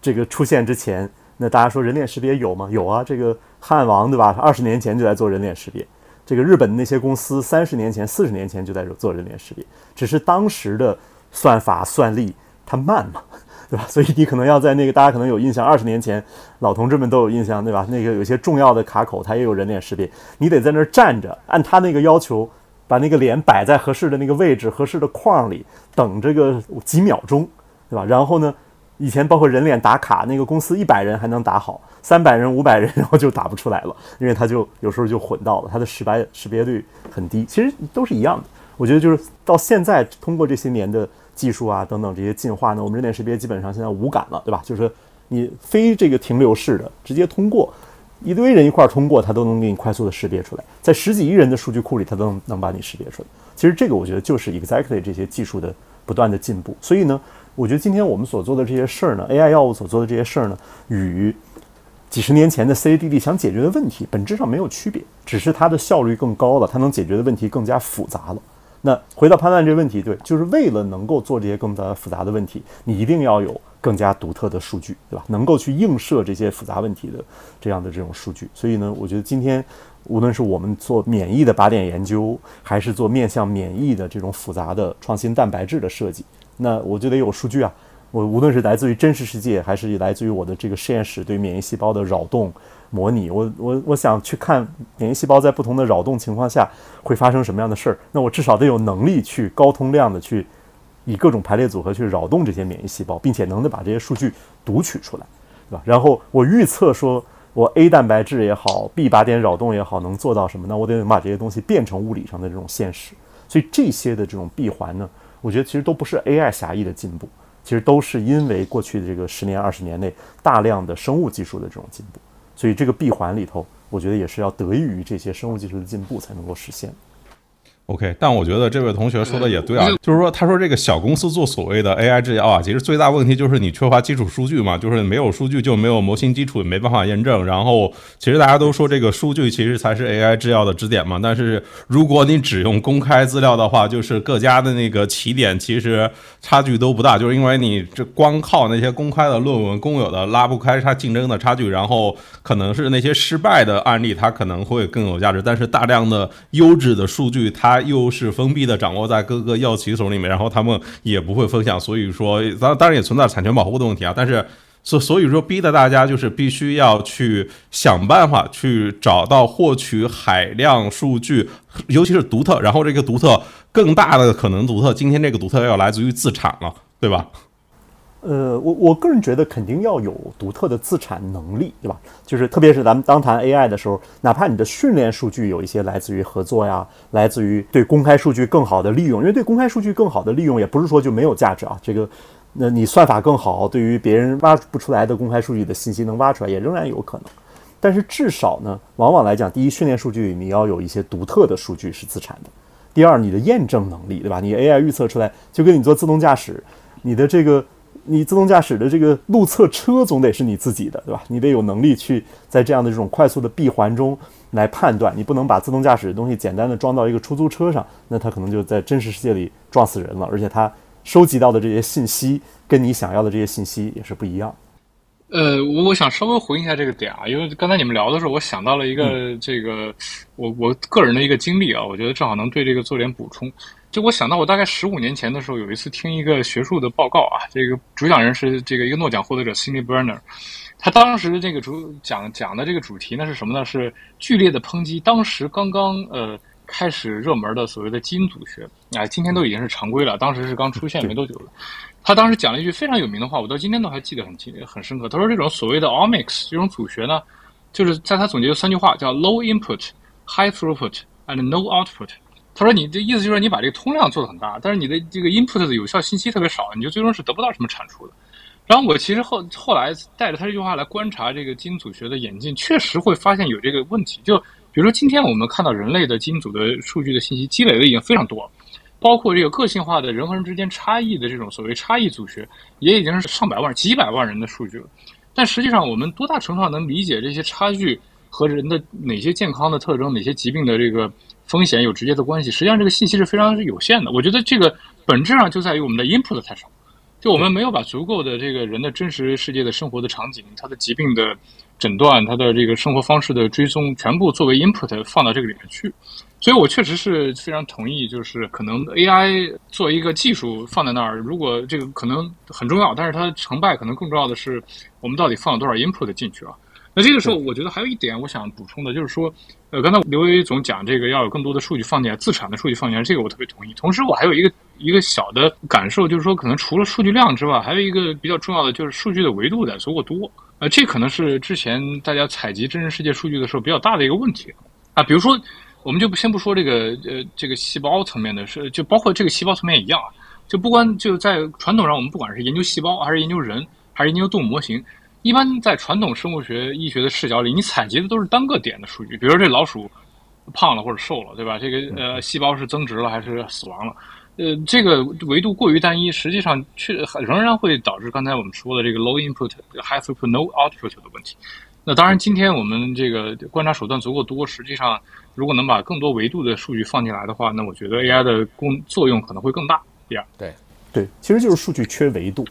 这个出现之前，那大家说人脸识别有吗？有啊，这个汉王对吧？二十年前就在做人脸识别，这个日本那些公司三十年前、四十年前就在做人脸识别，只是当时的。算法算力它慢嘛，<laughs> 对吧？所以你可能要在那个大家可能有印象，二十年前老同志们都有印象，对吧？那个有些重要的卡口它也有人脸识别，你得在那儿站着，按他那个要求把那个脸摆在合适的那个位置、合适的框里，等这个几秒钟，对吧？然后呢，以前包括人脸打卡，那个公司一百人还能打好，三百人、五百人然后就打不出来了，因为它就有时候就混到了，它的识别识别率很低。其实都是一样的。我觉得就是到现在，通过这些年的技术啊等等这些进化呢，我们人脸识别基本上现在无感了，对吧？就是你非这个停留式的直接通过，一堆人一块儿通过，它都能给你快速的识别出来，在十几亿人的数据库里，它都能能把你识别出来。其实这个我觉得就是 exactly 这些技术的不断的进步。所以呢。我觉得今天我们所做的这些事儿呢，AI 药物所做的这些事儿呢，与几十年前的 CADD 想解决的问题本质上没有区别，只是它的效率更高了，它能解决的问题更加复杂了。那回到潘乱这个问题，对，就是为了能够做这些更加复杂的问题，你一定要有更加独特的数据，对吧？能够去映射这些复杂问题的这样的这种数据。所以呢，我觉得今天无论是我们做免疫的靶点研究，还是做面向免疫的这种复杂的创新蛋白质的设计。那我就得有数据啊！我无论是来自于真实世界，还是来自于我的这个实验室对免疫细胞的扰动模拟，我我我想去看免疫细胞在不同的扰动情况下会发生什么样的事儿。那我至少得有能力去高通量的去以各种排列组合去扰动这些免疫细胞，并且能够把这些数据读取出来，对吧？然后我预测说我 A 蛋白质也好，B 靶点扰动也好，能做到什么呢？我得把这些东西变成物理上的这种现实。所以这些的这种闭环呢？我觉得其实都不是 AI 狭义的进步，其实都是因为过去的这个十年、二十年内大量的生物技术的这种进步，所以这个闭环里头，我觉得也是要得益于这些生物技术的进步才能够实现。OK，但我觉得这位同学说的也对啊，就是说，他说这个小公司做所谓的 AI 制药啊，其实最大问题就是你缺乏基础数据嘛，就是没有数据就没有模型基础，也没办法验证。然后，其实大家都说这个数据其实才是 AI 制药的支点嘛。但是如果你只用公开资料的话，就是各家的那个起点其实差距都不大，就是因为你这光靠那些公开的论文、公有的拉不开它竞争的差距。然后可能是那些失败的案例，它可能会更有价值。但是大量的优质的数据，它它又是封闭的，掌握在各个药企手里面，然后他们也不会分享，所以说，当当然也存在产权保护的问题啊。但是，所所以说，逼得大家就是必须要去想办法去找到获取海量数据，尤其是独特，然后这个独特更大的可能独特，今天这个独特要来自于自产了，对吧？呃，我我个人觉得肯定要有独特的自产能力，对吧？就是特别是咱们当谈 AI 的时候，哪怕你的训练数据有一些来自于合作呀，来自于对公开数据更好的利用，因为对公开数据更好的利用，也不是说就没有价值啊。这个，那你算法更好，对于别人挖不出来的公开数据的信息能挖出来，也仍然有可能。但是至少呢，往往来讲，第一，训练数据你要有一些独特的数据是自产的；第二，你的验证能力，对吧？你 AI 预测出来，就跟你做自动驾驶，你的这个。你自动驾驶的这个路测车总得是你自己的，对吧？你得有能力去在这样的这种快速的闭环中来判断，你不能把自动驾驶的东西简单的装到一个出租车上，那它可能就在真实世界里撞死人了，而且它收集到的这些信息跟你想要的这些信息也是不一样。呃，我我想稍微回应一下这个点啊，因为刚才你们聊的时候，我想到了一个这个我我个人的一个经历啊，我觉得正好能对这个做点补充。就我想到，我大概十五年前的时候，有一次听一个学术的报告啊，这个主讲人是这个一个诺奖获得者 Cindy Brenner，他当时这个主讲讲的这个主题呢是什么呢？是剧烈的抨击当时刚刚呃开始热门的所谓的基因组学啊，今天都已经是常规了，当时是刚出现没多久了。他当时讲了一句非常有名的话，我到今天都还记得很清很深刻。他说这种所谓的 omics 这种组学呢，就是在他总结的三句话叫 low input, high throughput and no output。他说：“你的意思就是说你把这个通量做的很大，但是你的这个 input 的有效信息特别少，你就最终是得不到什么产出的。”然后我其实后后来带着他这句话来观察这个基因组学的演进，确实会发现有这个问题。就比如说今天我们看到人类的基因组的数据的信息积累的已经非常多了，包括这个个性化的人和人之间差异的这种所谓差异组学，也已经是上百万、几百万人的数据了。但实际上，我们多大程度上能理解这些差距和人的哪些健康的特征、哪些疾病的这个？风险有直接的关系，实际上这个信息是非常有限的。我觉得这个本质上就在于我们的 input 太少，就我们没有把足够的这个人的真实世界的生活的场景、他的疾病的诊断、他的这个生活方式的追踪，全部作为 input 放到这个里面去。所以我确实是非常同意，就是可能 AI 作为一个技术放在那儿，如果这个可能很重要，但是它成败可能更重要的是我们到底放了多少 input 进去啊。那这个时候，我觉得还有一点我想补充的，就是说，呃，刚才刘伟总讲这个要有更多的数据放进来，自产的数据放进来，这个我特别同意。同时，我还有一个一个小的感受，就是说，可能除了数据量之外，还有一个比较重要的就是数据的维度得足够多。呃，这可能是之前大家采集真实世界数据的时候比较大的一个问题啊。比如说，我们就先不说这个呃这个细胞层面的事，就包括这个细胞层面也一样啊。就不管就在传统上，我们不管是研究细胞，还是研究人，还是研究动物模型。一般在传统生物学、医学的视角里，你采集的都是单个点的数据，比如说这老鼠胖了或者瘦了，对吧？这个呃细胞是增殖了还是死亡了？呃，这个维度过于单一，实际上却仍然会导致刚才我们说的这个 low input high throughput no output 的问题。那当然，今天我们这个观察手段足够多，实际上如果能把更多维度的数据放进来的话，那我觉得 AI 的功作用可能会更大。第二，对对，其实就是数据缺维度。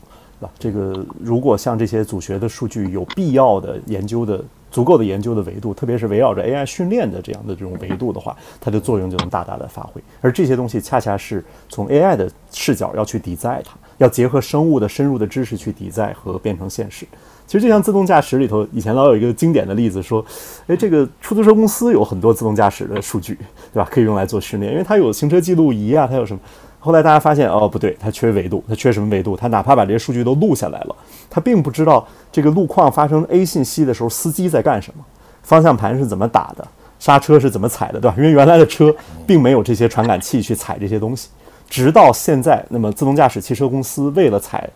这个如果像这些组学的数据有必要的研究的足够的研究的维度，特别是围绕着 AI 训练的这样的这种维度的话，它的作用就能大大的发挥。而这些东西恰恰是从 AI 的视角要去抵载它，要结合生物的深入的知识去抵载和变成现实。其实就像自动驾驶里头，以前老有一个经典的例子说，哎，这个出租车公司有很多自动驾驶的数据，对吧？可以用来做训练，因为它有行车记录仪啊，它有什么？后来大家发现，哦，不对，它缺维度，它缺什么维度？它哪怕把这些数据都录下来了，它并不知道这个路况发生 A 信息的时候，司机在干什么，方向盘是怎么打的，刹车是怎么踩的，对吧？因为原来的车并没有这些传感器去踩这些东西。直到现在，那么自动驾驶汽车公司为了采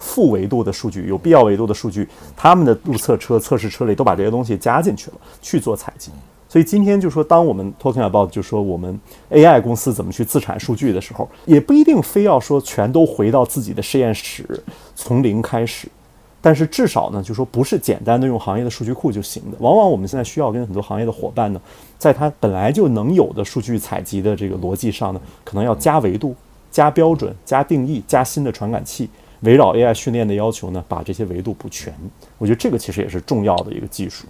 负维度的数据，有必要维度的数据，他们的路测车测试车里都把这些东西加进去了，去做采集。所以今天就说，当我们 talking about 就说我们 AI 公司怎么去自产数据的时候，也不一定非要说全都回到自己的实验室从零开始，但是至少呢，就说不是简单的用行业的数据库就行的。往往我们现在需要跟很多行业的伙伴呢，在它本来就能有的数据采集的这个逻辑上呢，可能要加维度、加标准、加定义、加新的传感器，围绕 AI 训练的要求呢，把这些维度补全。我觉得这个其实也是重要的一个技术。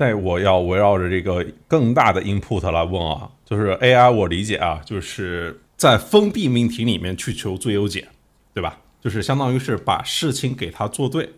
但我要围绕着这个更大的 input 来问啊，就是 AI，我理解啊，就是在封闭命题里面去求最优解，对吧？就是相当于是把事情给它做对，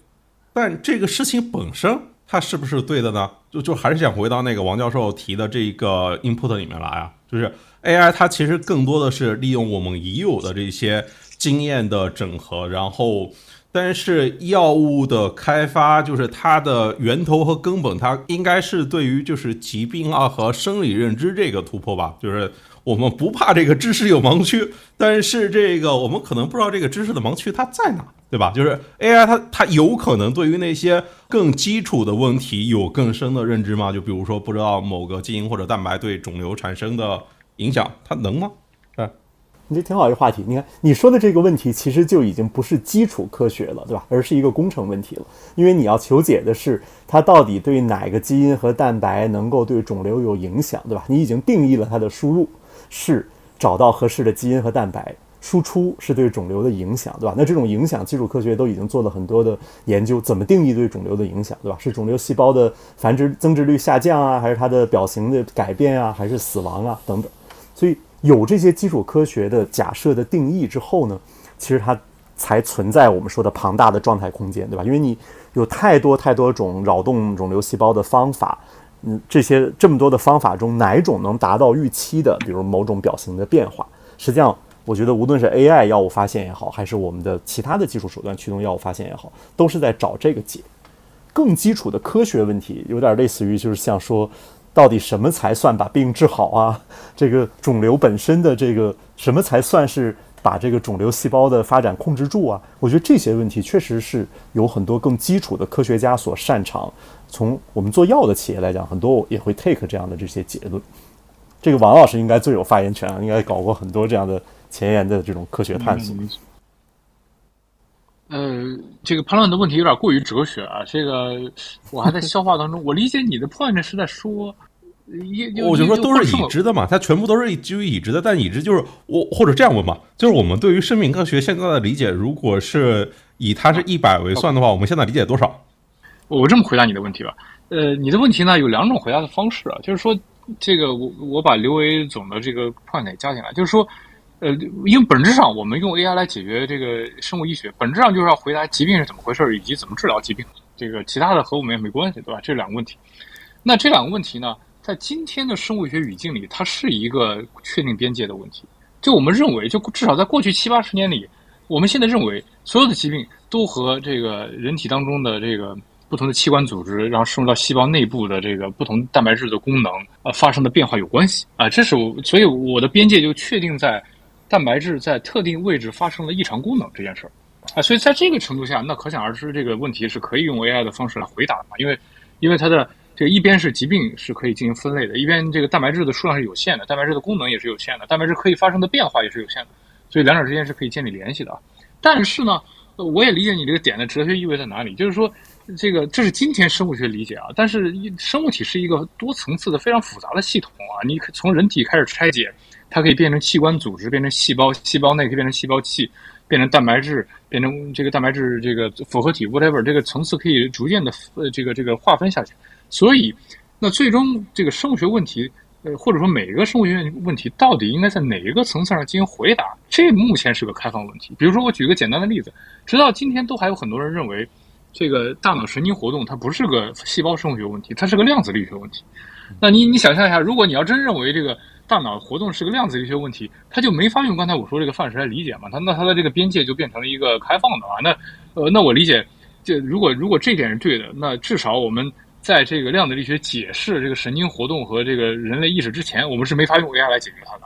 但这个事情本身它是不是对的呢？就就还是想回到那个王教授提的这个 input 里面来啊，就是 AI 它其实更多的是利用我们已有的这些经验的整合，然后。但是药物的开发，就是它的源头和根本，它应该是对于就是疾病啊和生理认知这个突破吧。就是我们不怕这个知识有盲区，但是这个我们可能不知道这个知识的盲区它在哪，对吧？就是 AI 它它有可能对于那些更基础的问题有更深的认知吗？就比如说不知道某个基因或者蛋白对肿瘤产生的影响，它能吗？你这挺好一个话题。你看你说的这个问题，其实就已经不是基础科学了，对吧？而是一个工程问题了。因为你要求解的是它到底对哪个基因和蛋白能够对肿瘤有影响，对吧？你已经定义了它的输入是找到合适的基因和蛋白，输出是对肿瘤的影响，对吧？那这种影响，基础科学都已经做了很多的研究，怎么定义对肿瘤的影响，对吧？是肿瘤细胞的繁殖增殖率下降啊，还是它的表型的改变啊，还是死亡啊等等？所以。有这些基础科学的假设的定义之后呢，其实它才存在我们说的庞大的状态空间，对吧？因为你有太多太多种扰动肿瘤细胞的方法，嗯，这些这么多的方法中，哪种能达到预期的，比如某种表型的变化？实际上，我觉得无论是 AI 药物发现也好，还是我们的其他的技术手段驱动药物发现也好，都是在找这个解。更基础的科学问题，有点类似于就是像说。到底什么才算把病治好啊？<laughs> 这个肿瘤本身的这个什么才算是把这个肿瘤细胞的发展控制住啊？我觉得这些问题确实是有很多更基础的科学家所擅长。从我们做药的企业来讲，很多也会 take 这样的这些结论。这个王老师应该最有发言权啊，应该搞过很多这样的前沿的这种科学探索。呃，这个判断的问题有点过于哲学啊，这个我还在 <laughs> 消化当中。我理解你的 point 是在说，我就说都是已知的嘛，它全部都是基于已知的。但已知就是我或者这样问吧，就是我们对于生命科学现在的理解，如果是以它是一百为算的话，我们现在理解多少？我这么回答你的问题吧。呃，你的问题呢有两种回答的方式啊，就是说这个我我把刘维总的这个 point 加进来，就是说。呃，因为本质上我们用 AI 来解决这个生物医学，本质上就是要回答疾病是怎么回事以及怎么治疗疾病。这个其他的和我们也没关系，对吧？这两个问题，那这两个问题呢，在今天的生物学语境里，它是一个确定边界的问题。就我们认为，就至少在过去七八十年里，我们现在认为所有的疾病都和这个人体当中的这个不同的器官组织，然后渗入到细胞内部的这个不同蛋白质的功能呃发生的变化有关系啊。这是我，所以我的边界就确定在蛋白质在特定位置发生了异常功能这件事儿啊。所以在这个程度下，那可想而知，这个问题是可以用 AI 的方式来回答的嘛？因为因为它的。这个一边是疾病是可以进行分类的，一边这个蛋白质的数量是有限的，蛋白质的功能也是有限的，蛋白质可以发生的变化也是有限的，所以两者之间是可以建立联系的。但是呢，我也理解你这个点的哲学意味在哪里，就是说，这个这是今天生物学理解啊，但是生物体是一个多层次的非常复杂的系统啊，你从人体开始拆解，它可以变成器官组织，变成细胞，细胞内可以变成细胞器，变成蛋白质，变成这个蛋白质这个复合体，whatever，这个层次可以逐渐的呃这个这个划分下去。所以，那最终这个生物学问题，呃，或者说每一个生物学问题，到底应该在哪一个层次上进行回答？这目前是个开放问题。比如说，我举个简单的例子，直到今天都还有很多人认为，这个大脑神经活动它不是个细胞生物学问题，它是个量子力学问题。那你你想象一下，如果你要真认为这个大脑活动是个量子力学问题，它就没法用刚才我说这个范式来理解嘛？它那它的这个边界就变成了一个开放的啊。那呃，那我理解，这如果如果这点是对的，那至少我们。在这个量子力学解释这个神经活动和这个人类意识之前，我们是没法用 AI 来解决它的。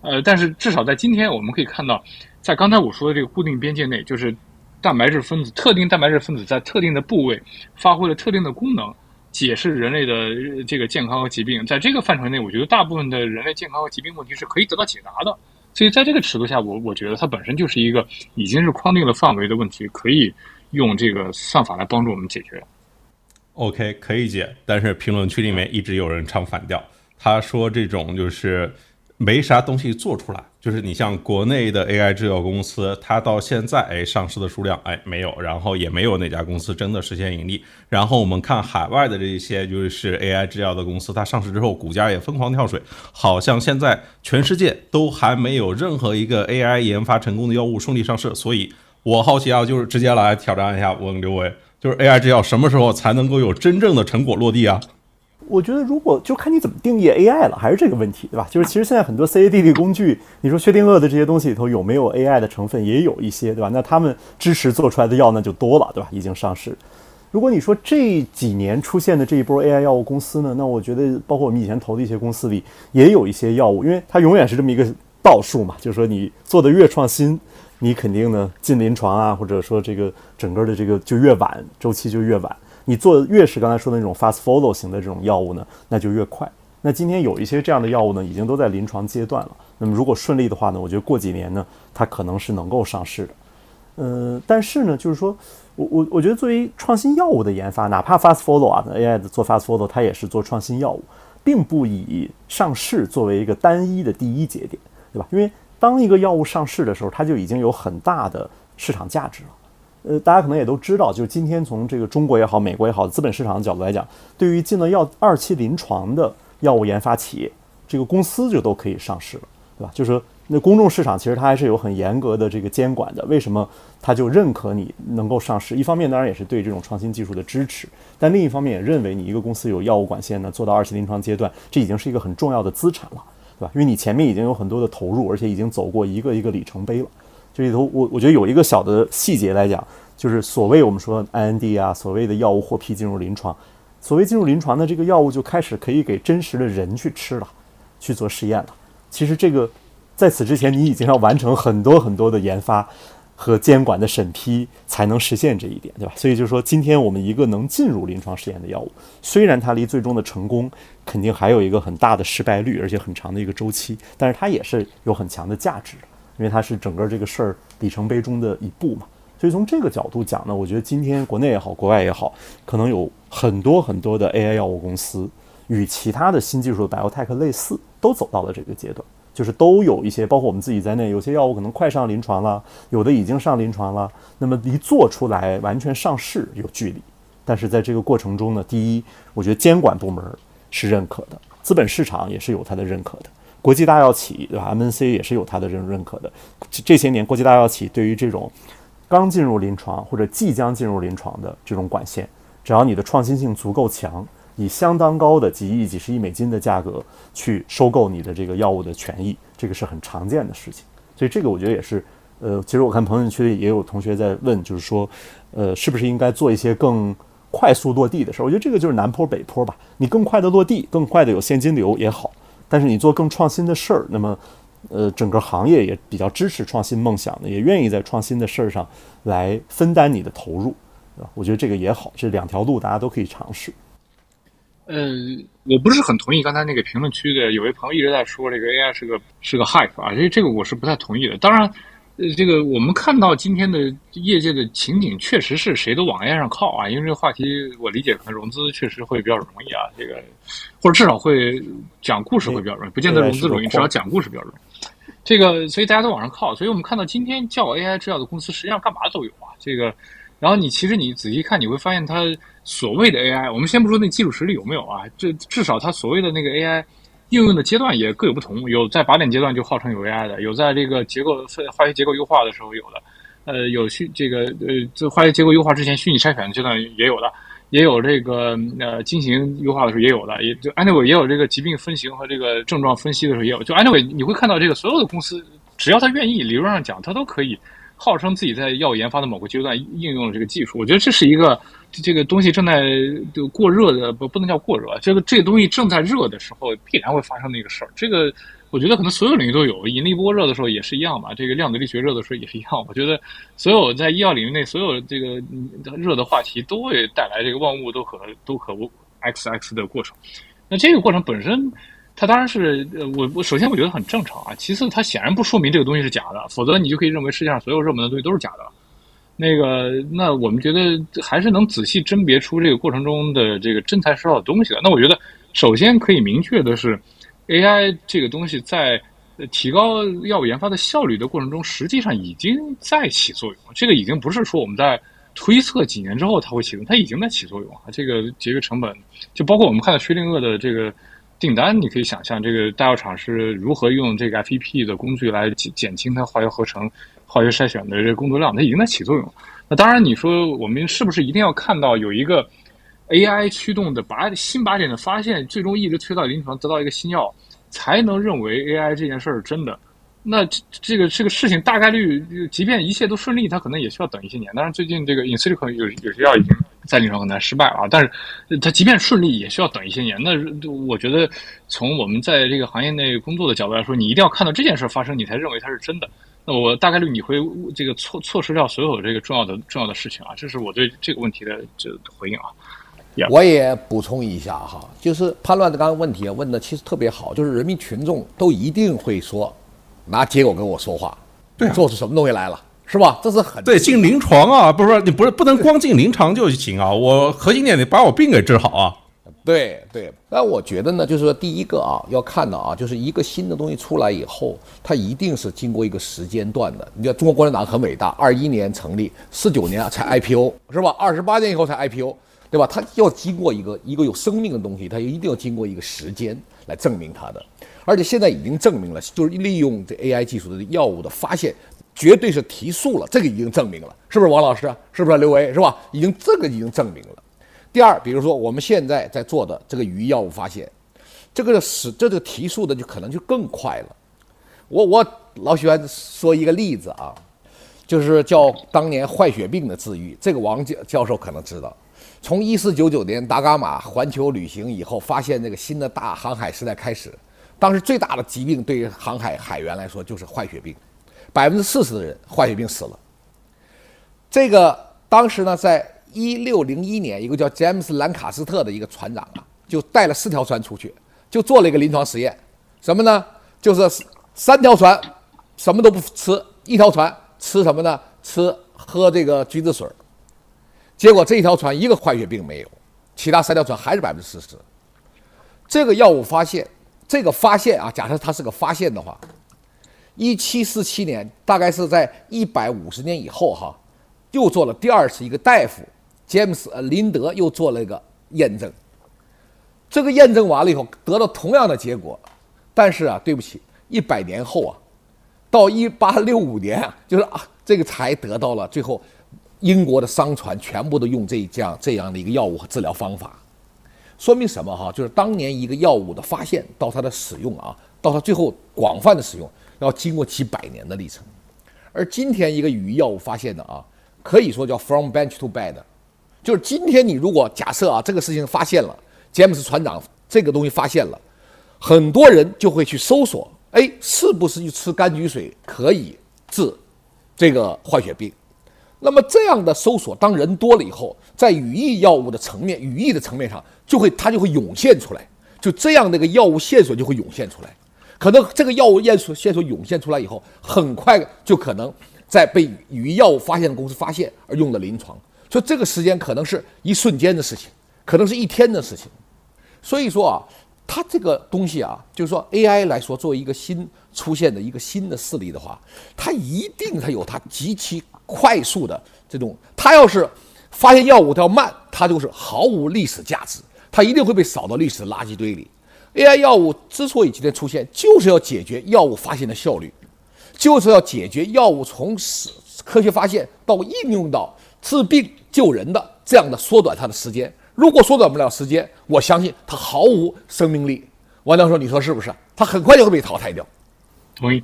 呃，但是至少在今天，我们可以看到，在刚才我说的这个固定边界内，就是蛋白质分子特定蛋白质分子在特定的部位发挥了特定的功能，解释人类的这个健康和疾病。在这个范畴内，我觉得大部分的人类健康和疾病问题是可以得到解答的。所以在这个尺度下，我我觉得它本身就是一个已经是框定了范围的问题，可以用这个算法来帮助我们解决。OK，可以解，但是评论区里面一直有人唱反调，他说这种就是没啥东西做出来，就是你像国内的 AI 制药公司，它到现在哎上市的数量哎没有，然后也没有哪家公司真的实现盈利。然后我们看海外的这些就是 AI 制药的公司，它上市之后股价也疯狂跳水，好像现在全世界都还没有任何一个 AI 研发成功的药物顺利上市。所以我好奇啊，就是直接来挑战一下问刘伟。就是 AI 制药什么时候才能够有真正的成果落地啊？我觉得如果就看你怎么定义 AI 了，还是这个问题，对吧？就是其实现在很多 CADD 工具，你说薛定谔的这些东西里头有没有 AI 的成分，也有一些，对吧？那他们支持做出来的药那就多了，对吧？已经上市。如果你说这几年出现的这一波 AI 药物公司呢，那我觉得包括我们以前投的一些公司里，也有一些药物，因为它永远是这么一个倒数嘛，就是说你做的越创新。你肯定呢进临床啊，或者说这个整个的这个就越晚，周期就越晚。你做越是刚才说的那种 fast follow 型的这种药物呢，那就越快。那今天有一些这样的药物呢，已经都在临床阶段了。那么如果顺利的话呢，我觉得过几年呢，它可能是能够上市的。嗯，但是呢，就是说我我我觉得作为创新药物的研发，哪怕 fast follow 啊，AI 的做 fast follow，它也是做创新药物，并不以上市作为一个单一的第一节点，对吧？因为当一个药物上市的时候，它就已经有很大的市场价值了。呃，大家可能也都知道，就是今天从这个中国也好、美国也好，资本市场的角度来讲，对于进了药二期临床的药物研发企业，这个公司就都可以上市了，对吧？就是说，那公众市场其实它还是有很严格的这个监管的。为什么它就认可你能够上市？一方面当然也是对这种创新技术的支持，但另一方面也认为你一个公司有药物管线呢，做到二期临床阶段，这已经是一个很重要的资产了。对吧？因为你前面已经有很多的投入，而且已经走过一个一个里程碑了。这里头，我我觉得有一个小的细节来讲，就是所谓我们说 IND 啊，所谓的药物获批进入临床，所谓进入临床的这个药物就开始可以给真实的人去吃了，去做实验了。其实这个在此之前，你已经要完成很多很多的研发。和监管的审批才能实现这一点，对吧？所以就是说，今天我们一个能进入临床试验的药物，虽然它离最终的成功肯定还有一个很大的失败率，而且很长的一个周期，但是它也是有很强的价值的，因为它是整个这个事儿里程碑中的一步嘛。所以从这个角度讲呢，我觉得今天国内也好，国外也好，可能有很多很多的 AI 药物公司与其他的新技术的 biotech 类似，都走到了这个阶段。就是都有一些，包括我们自己在内，有些药物可能快上临床了，有的已经上临床了。那么离做出来完全上市有距离，但是在这个过程中呢，第一，我觉得监管部门是认可的，资本市场也是有它的认可的，国际大药企对吧？MNC 也是有它的认认可的。这些年，国际大药企对于这种刚进入临床或者即将进入临床的这种管线，只要你的创新性足够强，以相当高的几亿、几十亿美金的价格去收购你的这个药物的权益，这个是很常见的事情。所以这个我觉得也是，呃，其实我看朋友圈也有同学在问，就是说，呃，是不是应该做一些更快速落地的事儿？我觉得这个就是南坡北坡吧，你更快的落地，更快的有现金流也好，但是你做更创新的事儿，那么。呃，整个行业也比较支持创新梦想的，也愿意在创新的事儿上来分担你的投入，啊，我觉得这个也好，这两条路大家都可以尝试。嗯，我不是很同意刚才那个评论区的有位朋友一直在说这个 AI 是个是个 hype 啊，这这个我是不太同意的。当然，呃，这个我们看到今天的业界的情景，确实是谁都往 AI 上靠啊，因为这个话题我理解可能融资确实会比较容易啊，这个或者至少会讲故事会比较容易，不见得融资容易，至少讲故事比较容易。这个，所以大家都往上靠，所以我们看到今天叫 AI 制药的公司，实际上干嘛都有啊。这个，然后你其实你仔细看，你会发现它所谓的 AI，我们先不说那技术实力有没有啊，这至少它所谓的那个 AI 应用的阶段也各有不同。有在靶点阶段就号称有 AI 的，有在这个结构化学结构优化的时候有的，呃，有虚这个呃，这化学结构优化之前虚拟筛选的阶段也有的。也有这个呃，进行优化的时候也有的，也就 anyway 也有这个疾病分型和这个症状分析的时候也有。就 anyway 你会看到这个所有的公司，只要他愿意，理论上讲他都可以号称自己在药物研发的某个阶段应用了这个技术。我觉得这是一个这个东西正在就过热的不不能叫过热，这个这个东西正在热的时候必然会发生那个事儿。这个。我觉得可能所有领域都有，引力波热的时候也是一样吧，这个量子力学热的时候也是一样。我觉得所有在医药领域内所有这个热的话题都会带来这个万物都可都可 X X 的过程。那这个过程本身，它当然是呃我我首先我觉得很正常啊，其次它显然不说明这个东西是假的，否则你就可以认为世界上所有热门的东西都是假的。那个那我们觉得还是能仔细甄别出这个过程中的这个真材实料的东西的。那我觉得首先可以明确的是。AI 这个东西在提高药物研发的效率的过程中，实际上已经在起作用。这个已经不是说我们在推测几年之后它会启动，它已经在起作用啊。这个节约成本，就包括我们看到薛定谔的这个订单，你可以想象这个大药厂是如何用这个 FEP 的工具来减减轻它化学合成、化学筛选的这个工作量，它已经在起作用。那当然，你说我们是不是一定要看到有一个？AI 驱动的靶新靶点的发现，最终一直推到临床，得到一个新药，才能认为 AI 这件事儿是真的。那这这个这个事情大概率，即便一切都顺利，它可能也需要等一些年。当然，最近这个 Insilico 有有些药已经在临床可能失败了。但是它即便顺利，也需要等一些年。那我觉得，从我们在这个行业内工作的角度来说，你一定要看到这件事发生，你才认为它是真的。那我大概率你会这个错错失掉所有这个重要的重要的事情啊。这是我对这个问题的这回应啊。我也补充一下哈，就是叛乱的刚刚问题问的其实特别好，就是人民群众都一定会说，拿结果跟我说话，对，做出什么东西来了，是吧？这是很对进临床啊，不是你不是不能光进临床就行啊，我核心点得把我病给治好啊。对对，那我觉得呢，就是说第一个啊，要看到啊，就是一个新的东西出来以后，它一定是经过一个时间段的。你看中国共产党很伟大，二一年成立，四九年才 IPO 是吧？二十八年以后才 IPO。对吧？它要经过一个一个有生命的东西，它一定要经过一个时间来证明它的。而且现在已经证明了，就是利用这 AI 技术的药物的发现，绝对是提速了。这个已经证明了，是不是王老师？是不是刘维？是吧？已经这个已经证明了。第二，比如说我们现在在做的这个鱼药物发现，这个使这个提速的就可能就更快了。我我老喜欢说一个例子啊，就是叫当年坏血病的治愈，这个王教教授可能知道。从一四九九年达伽马环球旅行以后，发现这个新的大航海时代开始。当时最大的疾病对于航海海员来说就是坏血病，百分之四十的人坏血病死了。这个当时呢，在一六零一年，一个叫詹姆斯兰卡斯特的一个船长啊，就带了四条船出去，就做了一个临床实验，什么呢？就是三条船什么都不吃，一条船吃什么呢？吃喝这个橘子水。结果这一条船一个坏血病没有，其他三条船还是百分之四十。这个药物发现，这个发现啊，假设它是个发现的话，一七四七年，大概是在一百五十年以后哈，又做了第二次，一个大夫詹姆斯呃林德又做了一个验证。这个验证完了以后，得到同样的结果，但是啊，对不起，一百年后啊，到一八六五年啊，就是啊，这个才得到了最后。英国的商船全部都用这这样这样的一个药物和治疗方法，说明什么哈？就是当年一个药物的发现到它的使用啊，到它最后广泛的使用，要经过几百年的历程。而今天一个语义药物发现的啊，可以说叫 from bench to bed，就是今天你如果假设啊这个事情发现了，詹姆斯船长这个东西发现了，很多人就会去搜索，哎，是不是去吃柑橘水可以治这个坏血病？那么这样的搜索，当人多了以后，在语义药物的层面、语义的层面上，就会它就会涌现出来，就这样的一个药物线索就会涌现出来。可能这个药物线索线索涌现出来以后，很快就可能在被语义药物发现的公司发现而用的临床，所以这个时间可能是一瞬间的事情，可能是一天的事情。所以说啊，它这个东西啊，就是说 AI 来说，作为一个新出现的一个新的势力的话，它一定它有它极其快速的这种，它要是发现药物它要慢，它就是毫无历史价值，它一定会被扫到历史垃圾堆里。AI 药物之所以今天出现，就是要解决药物发现的效率，就是要解决药物从科学发现到应用到治病救人的这样的缩短他的时间。如果缩短不了时间，我相信他毫无生命力。王教授，你说是不是？他很快就会被淘汰掉。同意。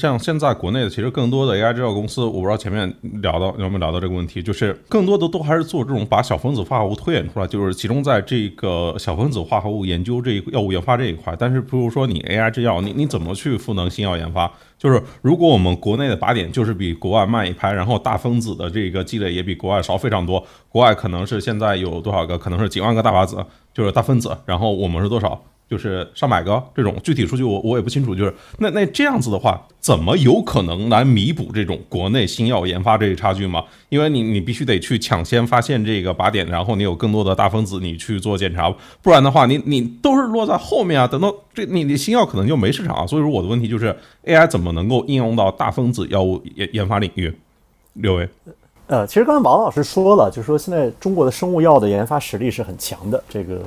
像现在国内的，其实更多的 AI 制药公司，我不知道前面聊到有没有聊到这个问题，就是更多的都还是做这种把小分子化合物推演出来，就是集中在这个小分子化合物研究这一药物研发这一块。但是，比如说你 AI 制药，你你怎么去赋能新药研发？就是如果我们国内的靶点就是比国外慢一拍，然后大分子的这个积累也比国外少非常多，国外可能是现在有多少个？可能是几万个大靶子，就是大分子，然后我们是多少？就是上百个这种具体数据我我也不清楚，就是那那这样子的话，怎么有可能来弥补这种国内新药研发这一差距吗？因为你你必须得去抢先发现这个靶点，然后你有更多的大分子你去做检查，不然的话你你都是落在后面啊。等到这你你新药可能就没市场啊。所以说我的问题就是 AI 怎么能够应用到大分子药物研研发领域？六位，呃，其实刚才王老师说了，就是说现在中国的生物药的研发实力是很强的，这个。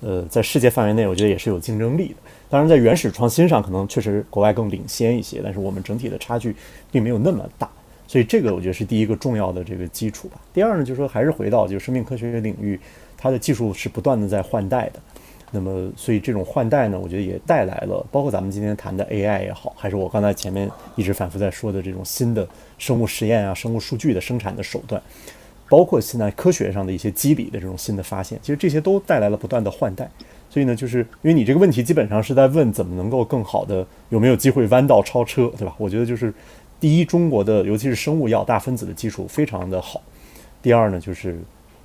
呃，在世界范围内，我觉得也是有竞争力的。当然，在原始创新上，可能确实国外更领先一些，但是我们整体的差距并没有那么大。所以，这个我觉得是第一个重要的这个基础吧。第二呢，就是说还是回到就是生命科学领域，它的技术是不断的在换代的。那么，所以这种换代呢，我觉得也带来了，包括咱们今天谈的 AI 也好，还是我刚才前面一直反复在说的这种新的生物实验啊、生物数据的生产的手段。包括现在科学上的一些机理的这种新的发现，其实这些都带来了不断的换代。所以呢，就是因为你这个问题基本上是在问怎么能够更好的有没有机会弯道超车，对吧？我觉得就是第一，中国的尤其是生物药大分子的技术非常的好；第二呢，就是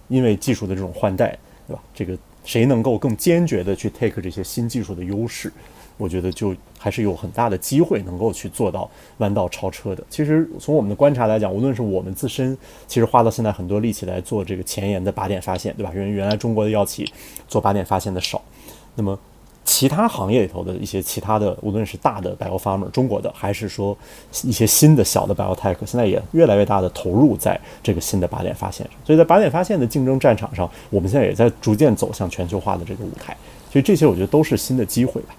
因为技术的这种换代，对吧？这个谁能够更坚决的去 take 这些新技术的优势？我觉得就还是有很大的机会能够去做到弯道超车的。其实从我们的观察来讲，无论是我们自身，其实花到现在很多力气来做这个前沿的靶点发现，对吧？因为原来中国的药企做靶点发现的少，那么其他行业里头的一些其他的，无论是大的 bio pharma 中国的，还是说一些新的小的 biotech，现在也越来越大的投入在这个新的靶点发现上。所以在靶点发现的竞争战场上，我们现在也在逐渐走向全球化的这个舞台。所以这些我觉得都是新的机会吧。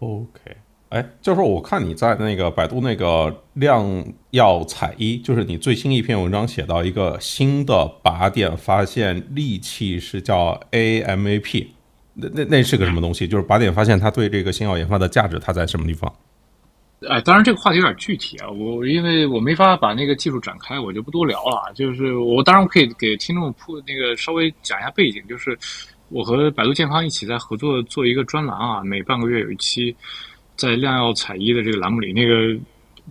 OK，哎，教授，我看你在那个百度那个量药采一，就是你最新一篇文章写到一个新的靶点发现利器是叫 AMAP，那那那是个什么东西？就是靶点发现它对这个新药研发的价值它在什么地方？哎，当然这个话题有点具体啊，我因为我没法把那个技术展开，我就不多聊了。就是我当然我可以给听众铺那个稍微讲一下背景，就是。我和百度健康一起在合作做一个专栏啊，每半个月有一期，在量药采医的这个栏目里，那个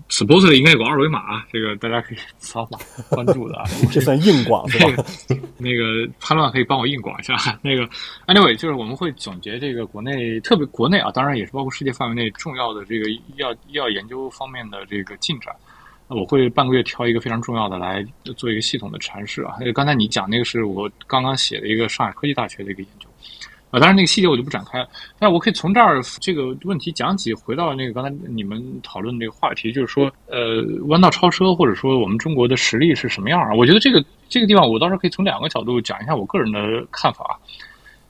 supposedly 应该有个二维码，这个大家可以 <laughs> 扫码关注的啊。<laughs> 这算硬广是吧？<laughs> 那个潘乱可以帮我硬广一下。那个 anyway 就是我们会总结这个国内，特别国内啊，当然也是包括世界范围内重要的这个医药医药研究方面的这个进展。我会半个月挑一个非常重要的来做一个系统的阐释啊。刚才你讲那个是我刚刚写的一个上海科技大学的一个研究啊，当然那个细节我就不展开了。但我可以从这儿这个问题讲起，回到那个刚才你们讨论这个话题，就是说，呃，弯道超车或者说我们中国的实力是什么样啊？我觉得这个这个地方我倒是可以从两个角度讲一下我个人的看法。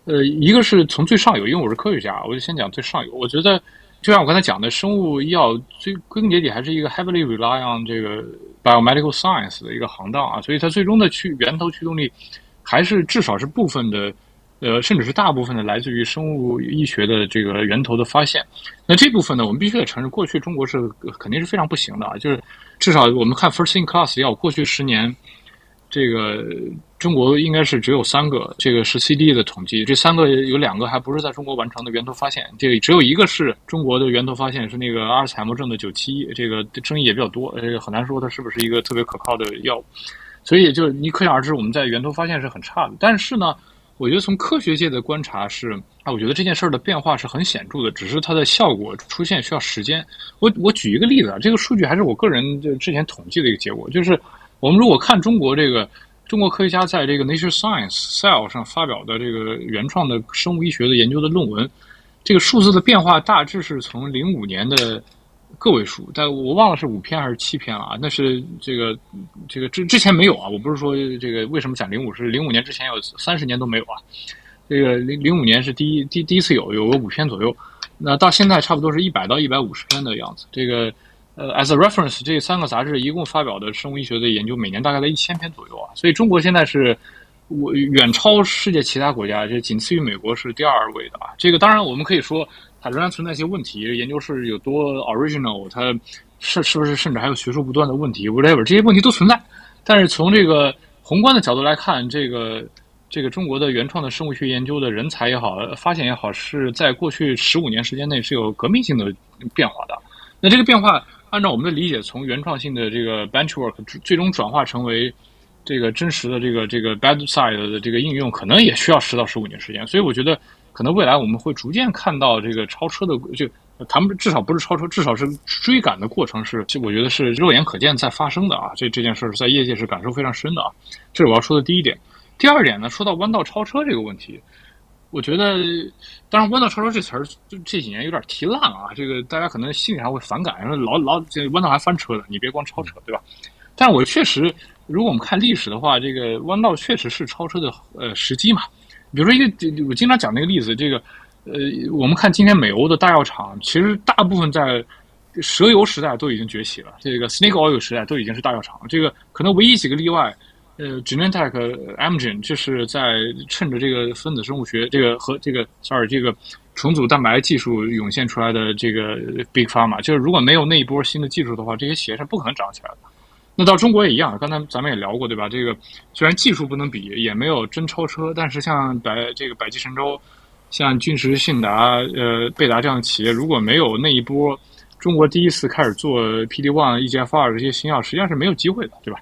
呃，一个是从最上游，因为我是科学家，我就先讲最上游。我觉得。就像我刚才讲的，生物医药最归根结底还是一个 heavily rely on 这个 biomedical science 的一个行当啊，所以它最终的驱源头驱动力还是至少是部分的，呃，甚至是大部分的来自于生物医学的这个源头的发现。那这部分呢，我们必须得承认，过去中国是肯定是非常不行的啊，就是至少我们看 first in class 要过去十年。这个中国应该是只有三个，这个是 CD 的统计，这三个有两个还不是在中国完成的源头发现，这个只有一个是中国的源头发现，是那个阿尔茨海默症的九七，这个争议也比较多，呃很难说它是不是一个特别可靠的药物，所以就你可想而知，我们在源头发现是很差的。但是呢，我觉得从科学界的观察是，啊，我觉得这件事儿的变化是很显著的，只是它的效果出现需要时间。我我举一个例子啊，这个数据还是我个人就之前统计的一个结果，就是。我们如果看中国这个中国科学家在这个 Nature Science Cell 上发表的这个原创的生物医学的研究的论文，这个数字的变化大致是从零五年的个位数，但我忘了是五篇还是七篇了啊？那是这个这个之之前没有啊？我不是说这个为什么讲零五是零五年之前有三十年都没有啊？这个零零五年是第一第第一次有有个五篇左右，那到现在差不多是一百到一百五十篇的样子，这个。呃，as a reference，这三个杂志一共发表的生物医学的研究，每年大概在一千篇左右啊。所以中国现在是，我远超世界其他国家，这仅次于美国是第二位的啊。这个当然我们可以说，它仍然存在一些问题，研究是有多 original，它是是不是甚至还有学术不断的问题，whatever，这些问题都存在。但是从这个宏观的角度来看，这个这个中国的原创的生物学研究的人才也好，发现也好，是在过去十五年时间内是有革命性的变化的。那这个变化。按照我们的理解，从原创性的这个 benchwork 最终转化成为这个真实的这个这个 bedside 的这个应用，可能也需要十到十五年时间。所以我觉得，可能未来我们会逐渐看到这个超车的，就他们至少不是超车，至少是追赶的过程是，我觉得是肉眼可见在发生的啊。这这件事是在业界是感受非常深的啊。这是我要说的第一点。第二点呢，说到弯道超车这个问题。我觉得，当然，弯道超车这词儿就这几年有点提烂了啊。这个大家可能心里还会反感，说老老这弯道还翻车的，你别光超车，对吧？但我确实，如果我们看历史的话，这个弯道确实是超车的呃时机嘛。比如说一个，我经常讲那个例子，这个呃，我们看今天美欧的大药厂，其实大部分在蛇油时代都已经崛起了，这个 snake oil 时代都已经是大药厂，这个可能唯一几个例外。呃，Genentech Amgen 就是在趁着这个分子生物学这个和这个 sorry 这个重组蛋白技术涌现出来的这个 Big Pharma，就是如果没有那一波新的技术的话，这些企业是不可能长起来的。那到中国也一样，刚才咱们也聊过，对吧？这个虽然技术不能比，也没有真超车，但是像百这个百济神州、像君实、信达、呃贝达这样的企业，如果没有那一波中国第一次开始做 PD one、EGFR 这些新药，实际上是没有机会的，对吧？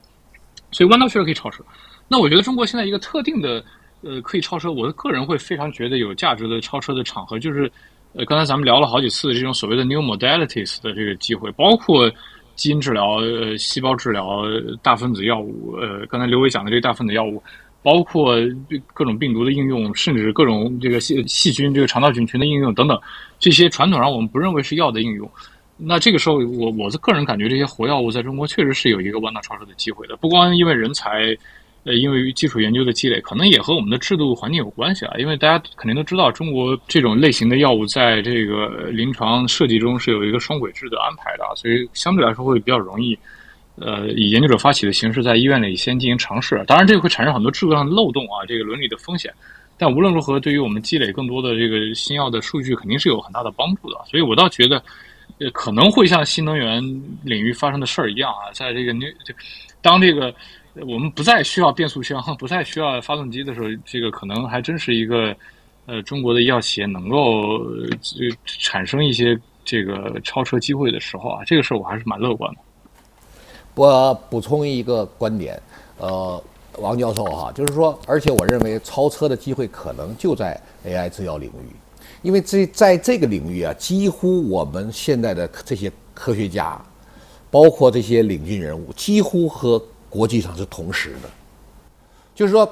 所以弯道确实可以超车，那我觉得中国现在一个特定的，呃，可以超车，我的个人会非常觉得有价值的超车的场合，就是，呃，刚才咱们聊了好几次这种所谓的 new modalities 的这个机会，包括基因治疗、呃，细胞治疗、大分子药物，呃，刚才刘伟讲的这个大分子药物，包括各种病毒的应用，甚至各种这个细细菌、这个肠道菌群的应用等等，这些传统上我们不认为是药的应用。那这个时候，我我的个人感觉，这些活药物在中国确实是有一个弯道超车的机会的。不光因为人才，呃，因为基础研究的积累，可能也和我们的制度环境有关系啊。因为大家肯定都知道，中国这种类型的药物在这个临床设计中是有一个双轨制的安排的，所以相对来说会比较容易，呃，以研究者发起的形式在医院里先进行尝试。当然，这个会产生很多制度上的漏洞啊，这个伦理的风险。但无论如何，对于我们积累更多的这个新药的数据，肯定是有很大的帮助的。所以我倒觉得。呃，可能会像新能源领域发生的事儿一样啊，在这个你这当这个我们不再需要变速箱，不再需要发动机的时候，这个可能还真是一个呃中国的医药企业能够呃产生一些这个超车机会的时候啊，这个事儿我还是蛮乐观的。我补充一个观点，呃，王教授哈，就是说，而且我认为超车的机会可能就在 AI 制药领域。因为这在这个领域啊，几乎我们现在的这些科学家，包括这些领军人物，几乎和国际上是同时的。就是说，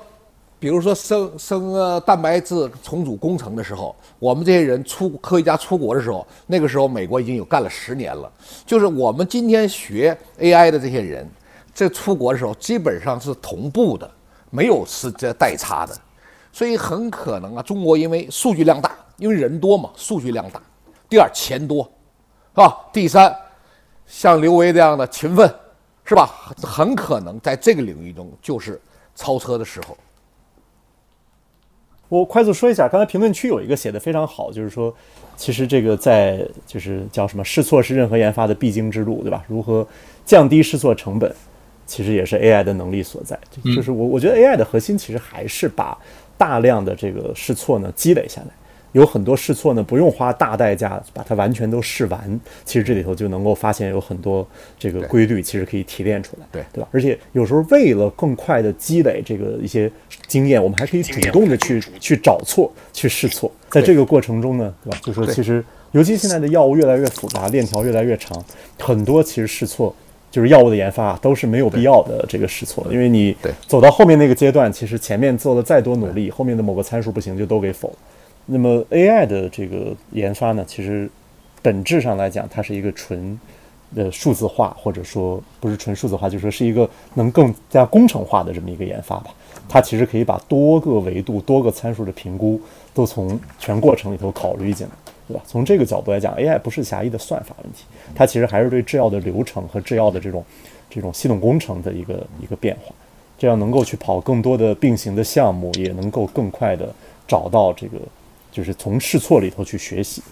比如说生生呃蛋白质重组工程的时候，我们这些人出科学家出国的时候，那个时候美国已经有干了十年了。就是我们今天学 AI 的这些人，在出国的时候基本上是同步的，没有是这代差的。所以很可能啊，中国因为数据量大。因为人多嘛，数据量大。第二，钱多，是吧？第三，像刘维这样的勤奋，是吧？很可能在这个领域中就是超车的时候。我快速说一下，刚才评论区有一个写的非常好，就是说，其实这个在就是叫什么试错是任何研发的必经之路，对吧？如何降低试错成本，其实也是 AI 的能力所在。就是我我觉得 AI 的核心其实还是把大量的这个试错呢积累下来。有很多试错呢，不用花大代价把它完全都试完，其实这里头就能够发现有很多这个规律，其实可以提炼出来，对对吧？而且有时候为了更快的积累这个一些经验，我们还可以主动的去去找错、去试错，在这个过程中呢，对吧？就说其实，尤其现在的药物越来越复杂，链条越来越长，很多其实试错就是药物的研发都是没有必要的这个试错，因为你走到后面那个阶段，其实前面做了再多努力，后面的某个参数不行就都给否。那么 AI 的这个研发呢，其实本质上来讲，它是一个纯的数字化，或者说不是纯数字化，就说是一个能更加工程化的这么一个研发吧。它其实可以把多个维度、多个参数的评估都从全过程里头考虑进来，对吧？从这个角度来讲，AI 不是狭义的算法问题，它其实还是对制药的流程和制药的这种这种系统工程的一个一个变化，这样能够去跑更多的并行的项目，也能够更快的找到这个。就是从试错里头去学习。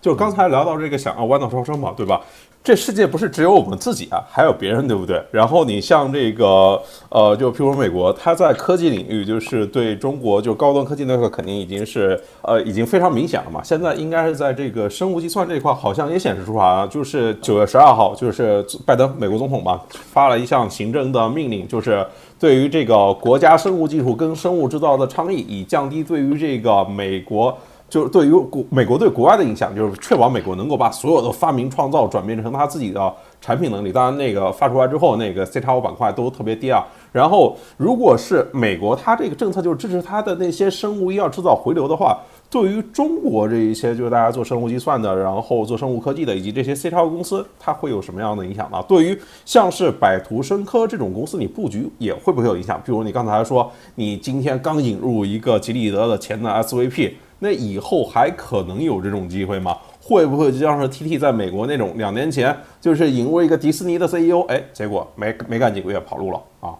就刚才聊到这个想要弯道超车嘛，对吧？这世界不是只有我们自己啊，还有别人，对不对？然后你像这个呃，就譬如美国，它在科技领域就是对中国就高端科技那块肯定已经是呃已经非常明显了嘛。现在应该是在这个生物计算这一块，好像也显示出来，就是九月十二号，就是拜登美国总统嘛发了一项行政的命令，就是对于这个国家生物技术跟生物制造的倡议，以降低对于这个美国。就是对于国美国对国外的影响，就是确保美国能够把所有的发明创造转变成他自己的产品能力。当然，那个发出来之后，那个 C 叉五板块都特别低啊。然后，如果是美国，它这个政策就是支持它的那些生物医药制造回流的话，对于中国这一些就是大家做生物计算的，然后做生物科技的，以及这些 C 叉公司，它会有什么样的影响呢？对于像是百图生科这种公司，你布局也会不会有影响？比如你刚才说，你今天刚引入一个吉利德的前的 SVP。那以后还可能有这种机会吗？会不会就像是 TT 在美国那种两年前就是引入一个迪士尼的 CEO，哎，结果没没干几个月跑路了啊？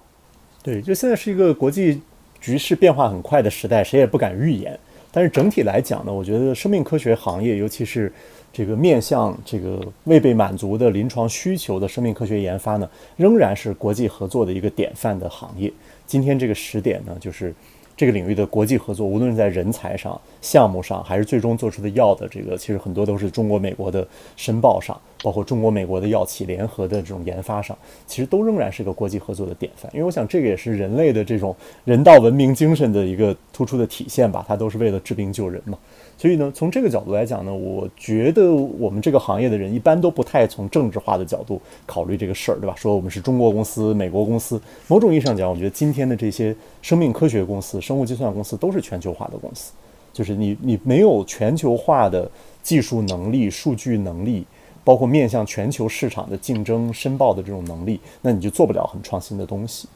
对，就现在是一个国际局势变化很快的时代，谁也不敢预言。但是整体来讲呢，我觉得生命科学行业，尤其是这个面向这个未被满足的临床需求的生命科学研发呢，仍然是国际合作的一个典范的行业。今天这个时点呢，就是。这个领域的国际合作，无论是在人才上、项目上，还是最终做出的药的这个，其实很多都是中国、美国的申报上，包括中国、美国的药企联合的这种研发上，其实都仍然是个国际合作的典范。因为我想，这个也是人类的这种人道文明精神的一个突出的体现吧，它都是为了治病救人嘛。所以呢，从这个角度来讲呢，我觉得我们这个行业的人一般都不太从政治化的角度考虑这个事儿，对吧？说我们是中国公司、美国公司，某种意义上讲，我觉得今天的这些生命科学公司、生物计算公司都是全球化的公司。就是你你没有全球化的技术能力、数据能力，包括面向全球市场的竞争、申报的这种能力，那你就做不了很创新的东西。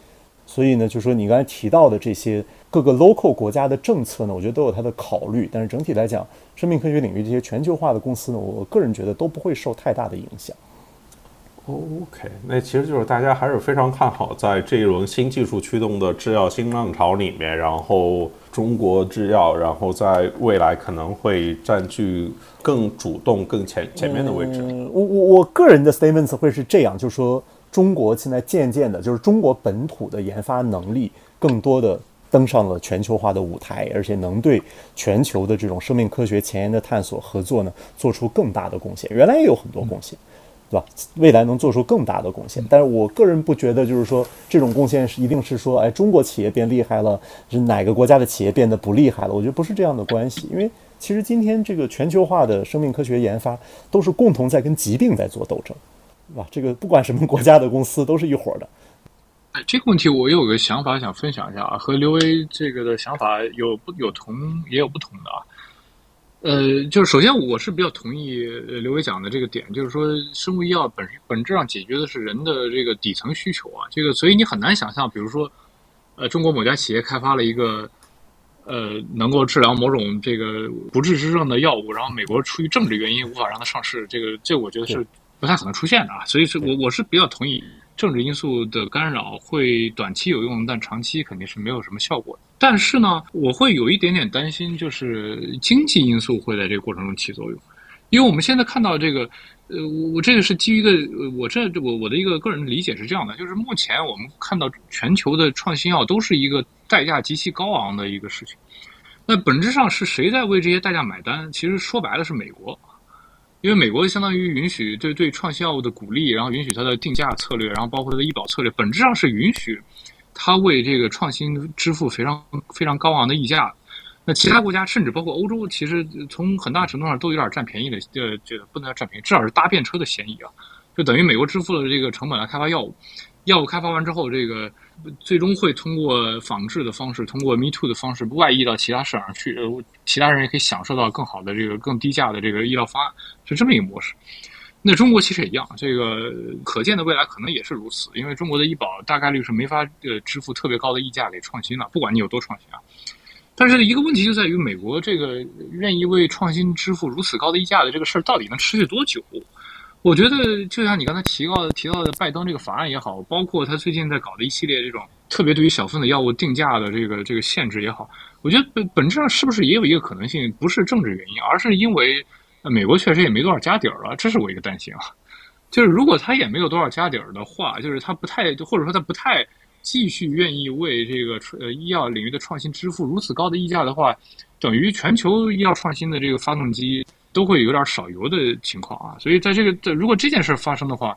所以呢，就说你刚才提到的这些各个 local 国家的政策呢，我觉得都有它的考虑。但是整体来讲，生命科学领域这些全球化的公司呢，我个人觉得都不会受太大的影响。OK，那其实就是大家还是非常看好，在这一轮新技术驱动的制药新浪潮里面，然后中国制药，然后在未来可能会占据更主动、更前前面的位置。我我我个人的 statements 会是这样，就是说。中国现在渐渐的，就是中国本土的研发能力更多的登上了全球化的舞台，而且能对全球的这种生命科学前沿的探索合作呢，做出更大的贡献。原来也有很多贡献，对吧？未来能做出更大的贡献。但是我个人不觉得，就是说这种贡献是一定是说，哎，中国企业变厉害了，是哪个国家的企业变得不厉害了？我觉得不是这样的关系。因为其实今天这个全球化的生命科学研发，都是共同在跟疾病在做斗争。吧，这个不管什么国家的公司都是一伙的。哎，这个问题我有个想法想分享一下啊，和刘威这个的想法有不有同也有不同的啊。呃，就是首先我是比较同意刘威讲的这个点，就是说生物医药本本质上解决的是人的这个底层需求啊，这个所以你很难想象，比如说呃中国某家企业开发了一个呃能够治疗某种这个不治之症的药物，然后美国出于政治原因无法让它上市，这个这我觉得是。不太可能出现的啊。所以是我我是比较同意政治因素的干扰会短期有用，但长期肯定是没有什么效果的。但是呢，我会有一点点担心，就是经济因素会在这个过程中起作用，因为我们现在看到这个。呃，我我这个是基于一个，我这我我的一个个人理解是这样的，就是目前我们看到全球的创新药都是一个代价极其高昂的一个事情。那本质上是谁在为这些代价买单？其实说白了是美国，因为美国相当于允许对对创新药物的鼓励，然后允许它的定价策略，然后包括它的医保策略，本质上是允许它为这个创新支付非常非常高昂的溢价。那其他国家甚至包括欧洲，其实从很大程度上都有点占便宜的，呃，这个不能叫占便宜，至少是搭便车的嫌疑啊。就等于美国支付了这个成本来开发药物，药物开发完之后，这个最终会通过仿制的方式，通过 Me Too 的方式外溢到其他市场去，呃，其他人也可以享受到更好的这个更低价的这个医疗方案，是这么一个模式。那中国其实也一样，这个可见的未来可能也是如此，因为中国的医保大概率是没法呃支付特别高的溢价给创新了，不管你有多创新啊。但是一个问题就在于，美国这个愿意为创新支付如此高的溢价的这个事儿，到底能持续多久？我觉得，就像你刚才提到的提到的拜登这个法案也好，包括他最近在搞的一系列这种特别对于小分子药物定价的这个这个限制也好，我觉得本本质上是不是也有一个可能性，不是政治原因，而是因为美国确实也没多少家底儿了，这是我一个担心啊。就是如果他也没有多少家底儿的话，就是他不太，或者说他不太。继续愿意为这个呃医药领域的创新支付如此高的溢价的话，等于全球医药创新的这个发动机都会有点少油的情况啊。所以在这个如果这件事发生的话，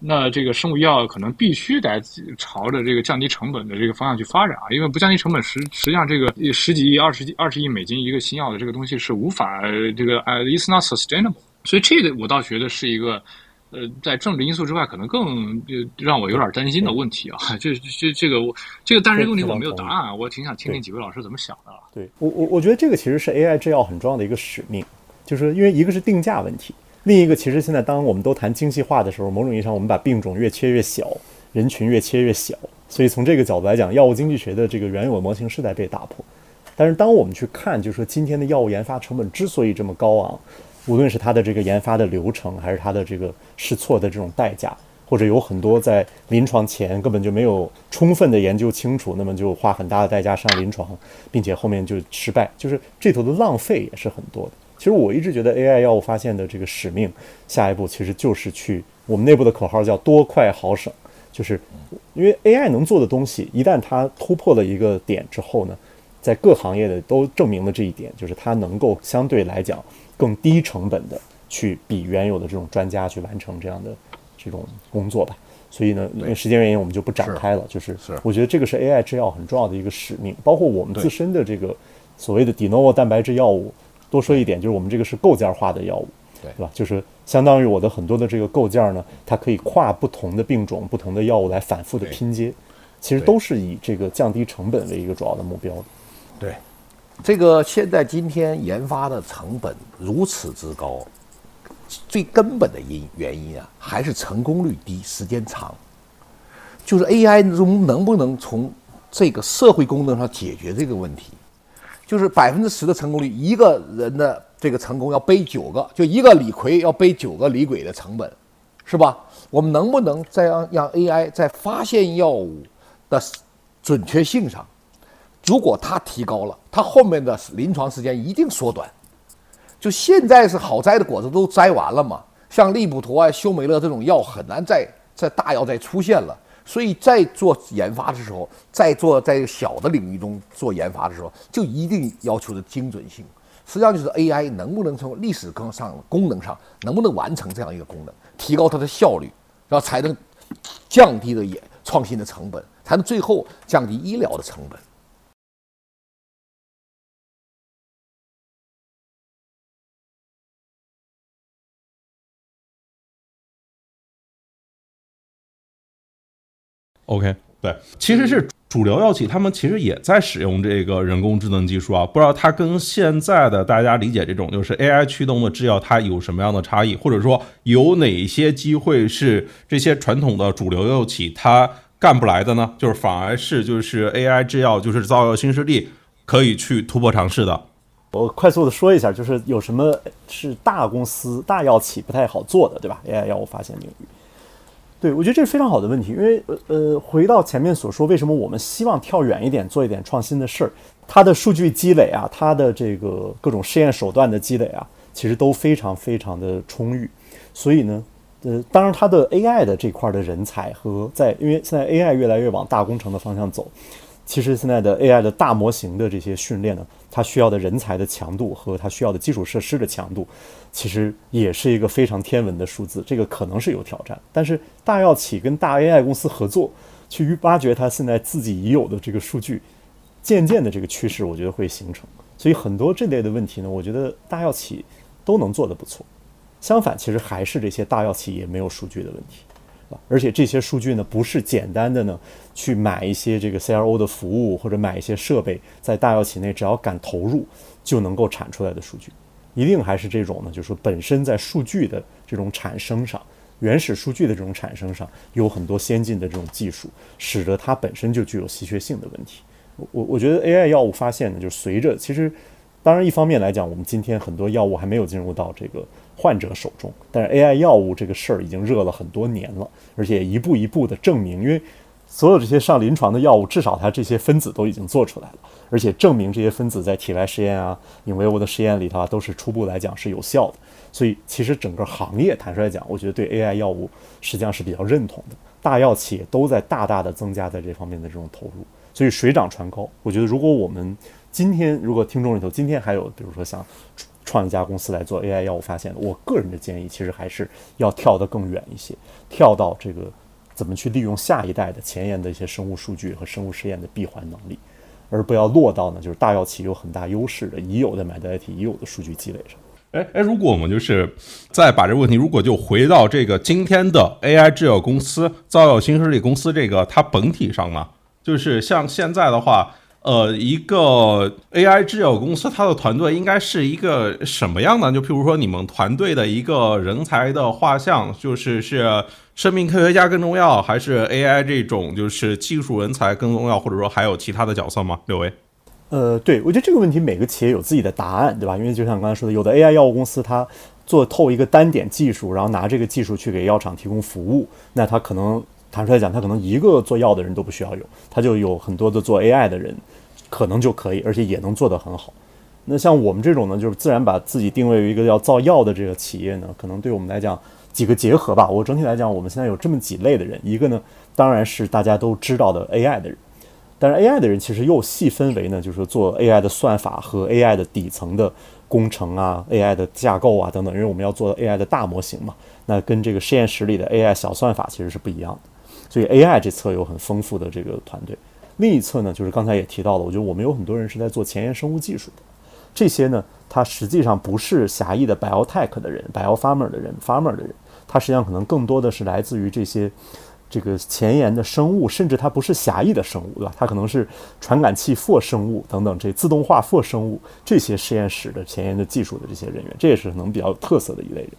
那这个生物医药可能必须得朝着这个降低成本的这个方向去发展啊。因为不降低成本，实实际上这个十几亿、二十几、二十亿美金一个新药的这个东西是无法这个呃，it's not sustainable。所以这个我倒觉得是一个。呃，在政治因素之外，可能更让我有点担心的问题啊，<laughs> 这这这个我这个，但是这个问题我没有答案，我挺想听听几位老师怎么想的。对我我我觉得这个其实是 AI 制药很重要的一个使命，就是因为一个是定价问题，另一个其实现在当我们都谈精细化的时候，某种意义上我们把病种越切越小，人群越切越小，所以从这个角度来讲，药物经济学的这个原有的模型是在被打破。但是当我们去看，就是说今天的药物研发成本之所以这么高昂。无论是它的这个研发的流程，还是它的这个试错的这种代价，或者有很多在临床前根本就没有充分的研究清楚，那么就花很大的代价上临床，并且后面就失败，就是这头的浪费也是很多的。其实我一直觉得 AI 药物发现的这个使命，下一步其实就是去我们内部的口号叫多快好省，就是因为 AI 能做的东西，一旦它突破了一个点之后呢，在各行业的都证明了这一点，就是它能够相对来讲。更低成本的去比原有的这种专家去完成这样的这种工作吧。所以呢，因为时间原因，我们就不展开了。就是我觉得这个是 AI 制药很重要的一个使命，包括我们自身的这个所谓的 de novo 蛋白质药物。多说一点，就是我们这个是构件化的药物，对吧？就是相当于我的很多的这个构件呢，它可以跨不同的病种、不同的药物来反复的拼接，其实都是以这个降低成本为一个主要的目标的。对。这个现在今天研发的成本如此之高，最根本的因原因啊，还是成功率低、时间长。就是 AI 中能不能从这个社会功能上解决这个问题？就是百分之十的成功率，一个人的这个成功要背九个，就一个李逵要背九个李鬼的成本，是吧？我们能不能再让让 AI 在发现药物的准确性上？如果它提高了，它后面的临床时间一定缩短。就现在是好摘的果子都摘完了嘛，像利普妥啊、休美乐这种药很难再在大药再出现了。所以在做研发的时候，在做在小的领域中做研发的时候，就一定要求的精准性。实际上就是 AI 能不能从历史更上功能上能不能完成这样一个功能，提高它的效率，然后才能降低的也创新的成本，才能最后降低医疗的成本。OK，对，其实是主流药企，他们其实也在使用这个人工智能技术啊。不知道它跟现在的大家理解这种就是 AI 驱动的制药，它有什么样的差异，或者说有哪些机会是这些传统的主流药企它干不来的呢？就是反而是就是 AI 制药就是造药新势力可以去突破尝试的。我快速的说一下，就是有什么是大公司、大药企不太好做的，对吧？AI 药物发现领域。对，我觉得这是非常好的问题，因为呃呃，回到前面所说，为什么我们希望跳远一点，做一点创新的事儿？它的数据积累啊，它的这个各种实验手段的积累啊，其实都非常非常的充裕。所以呢，呃，当然它的 AI 的这块的人才和在，因为现在 AI 越来越往大工程的方向走，其实现在的 AI 的大模型的这些训练呢，它需要的人才的强度和它需要的基础设施的强度。其实也是一个非常天文的数字，这个可能是有挑战。但是大药企跟大 AI 公司合作，去挖掘它现在自己已有的这个数据，渐渐的这个趋势，我觉得会形成。所以很多这类的问题呢，我觉得大药企都能做得不错。相反，其实还是这些大药企也没有数据的问题，啊，而且这些数据呢，不是简单的呢去买一些这个 CRO 的服务或者买一些设备，在大药企内只要敢投入就能够产出来的数据。一定还是这种呢，就是说本身在数据的这种产生上，原始数据的这种产生上，有很多先进的这种技术，使得它本身就具有稀缺性的问题。我我觉得 AI 药物发现呢，就随着其实，当然一方面来讲，我们今天很多药物还没有进入到这个患者手中，但是 AI 药物这个事儿已经热了很多年了，而且一步一步的证明，因为所有这些上临床的药物，至少它这些分子都已经做出来了。而且证明这些分子在体外实验啊、in vivo 的实验里头啊，都是初步来讲是有效的。所以其实整个行业坦率来讲，我觉得对 AI 药物实际上是比较认同的。大药企业都在大大的增加在这方面的这种投入，所以水涨船高。我觉得如果我们今天如果听众里头今天还有比如说想创一家公司来做 AI 药物发现的，我个人的建议其实还是要跳得更远一些，跳到这个怎么去利用下一代的前沿的一些生物数据和生物实验的闭环能力。而不要落到呢，就是大药企有很大优势的已有的买代替已有的数据积累上。哎哎，如果我们就是再把这个问题，如果就回到这个今天的 AI 制药公司、造药新势力公司这个它本体上呢，就是像现在的话。呃，一个 AI 制药公司，它的团队应该是一个什么样的？就譬如说，你们团队的一个人才的画像，就是是生命科学家更重要，还是 AI 这种就是技术人才更重要，或者说还有其他的角色吗？刘维？呃，对，我觉得这个问题每个企业有自己的答案，对吧？因为就像刚才说的，有的 AI 药物公司它做透一个单点技术，然后拿这个技术去给药厂提供服务，那它可能。坦率来讲，他可能一个做药的人都不需要有，他就有很多的做 AI 的人，可能就可以，而且也能做得很好。那像我们这种呢，就是自然把自己定位为一个要造药的这个企业呢，可能对我们来讲几个结合吧。我整体来讲，我们现在有这么几类的人，一个呢，当然是大家都知道的 AI 的人，但是 AI 的人其实又细分为呢，就是做 AI 的算法和 AI 的底层的工程啊，AI 的架构啊等等，因为我们要做 AI 的大模型嘛，那跟这个实验室里的 AI 小算法其实是不一样的。所以 AI 这侧有很丰富的这个团队，另一侧呢，就是刚才也提到了，我觉得我们有很多人是在做前沿生物技术的，这些呢，它实际上不是狭义的 biotech 的人，biofarmer 的人，farmer 的人，它实际上可能更多的是来自于这些这个前沿的生物，甚至它不是狭义的生物，对吧？它可能是传感器 for 生物等等这自动化 for 生物这些实验室的前沿的技术的这些人员，这也是可能比较有特色的一类人。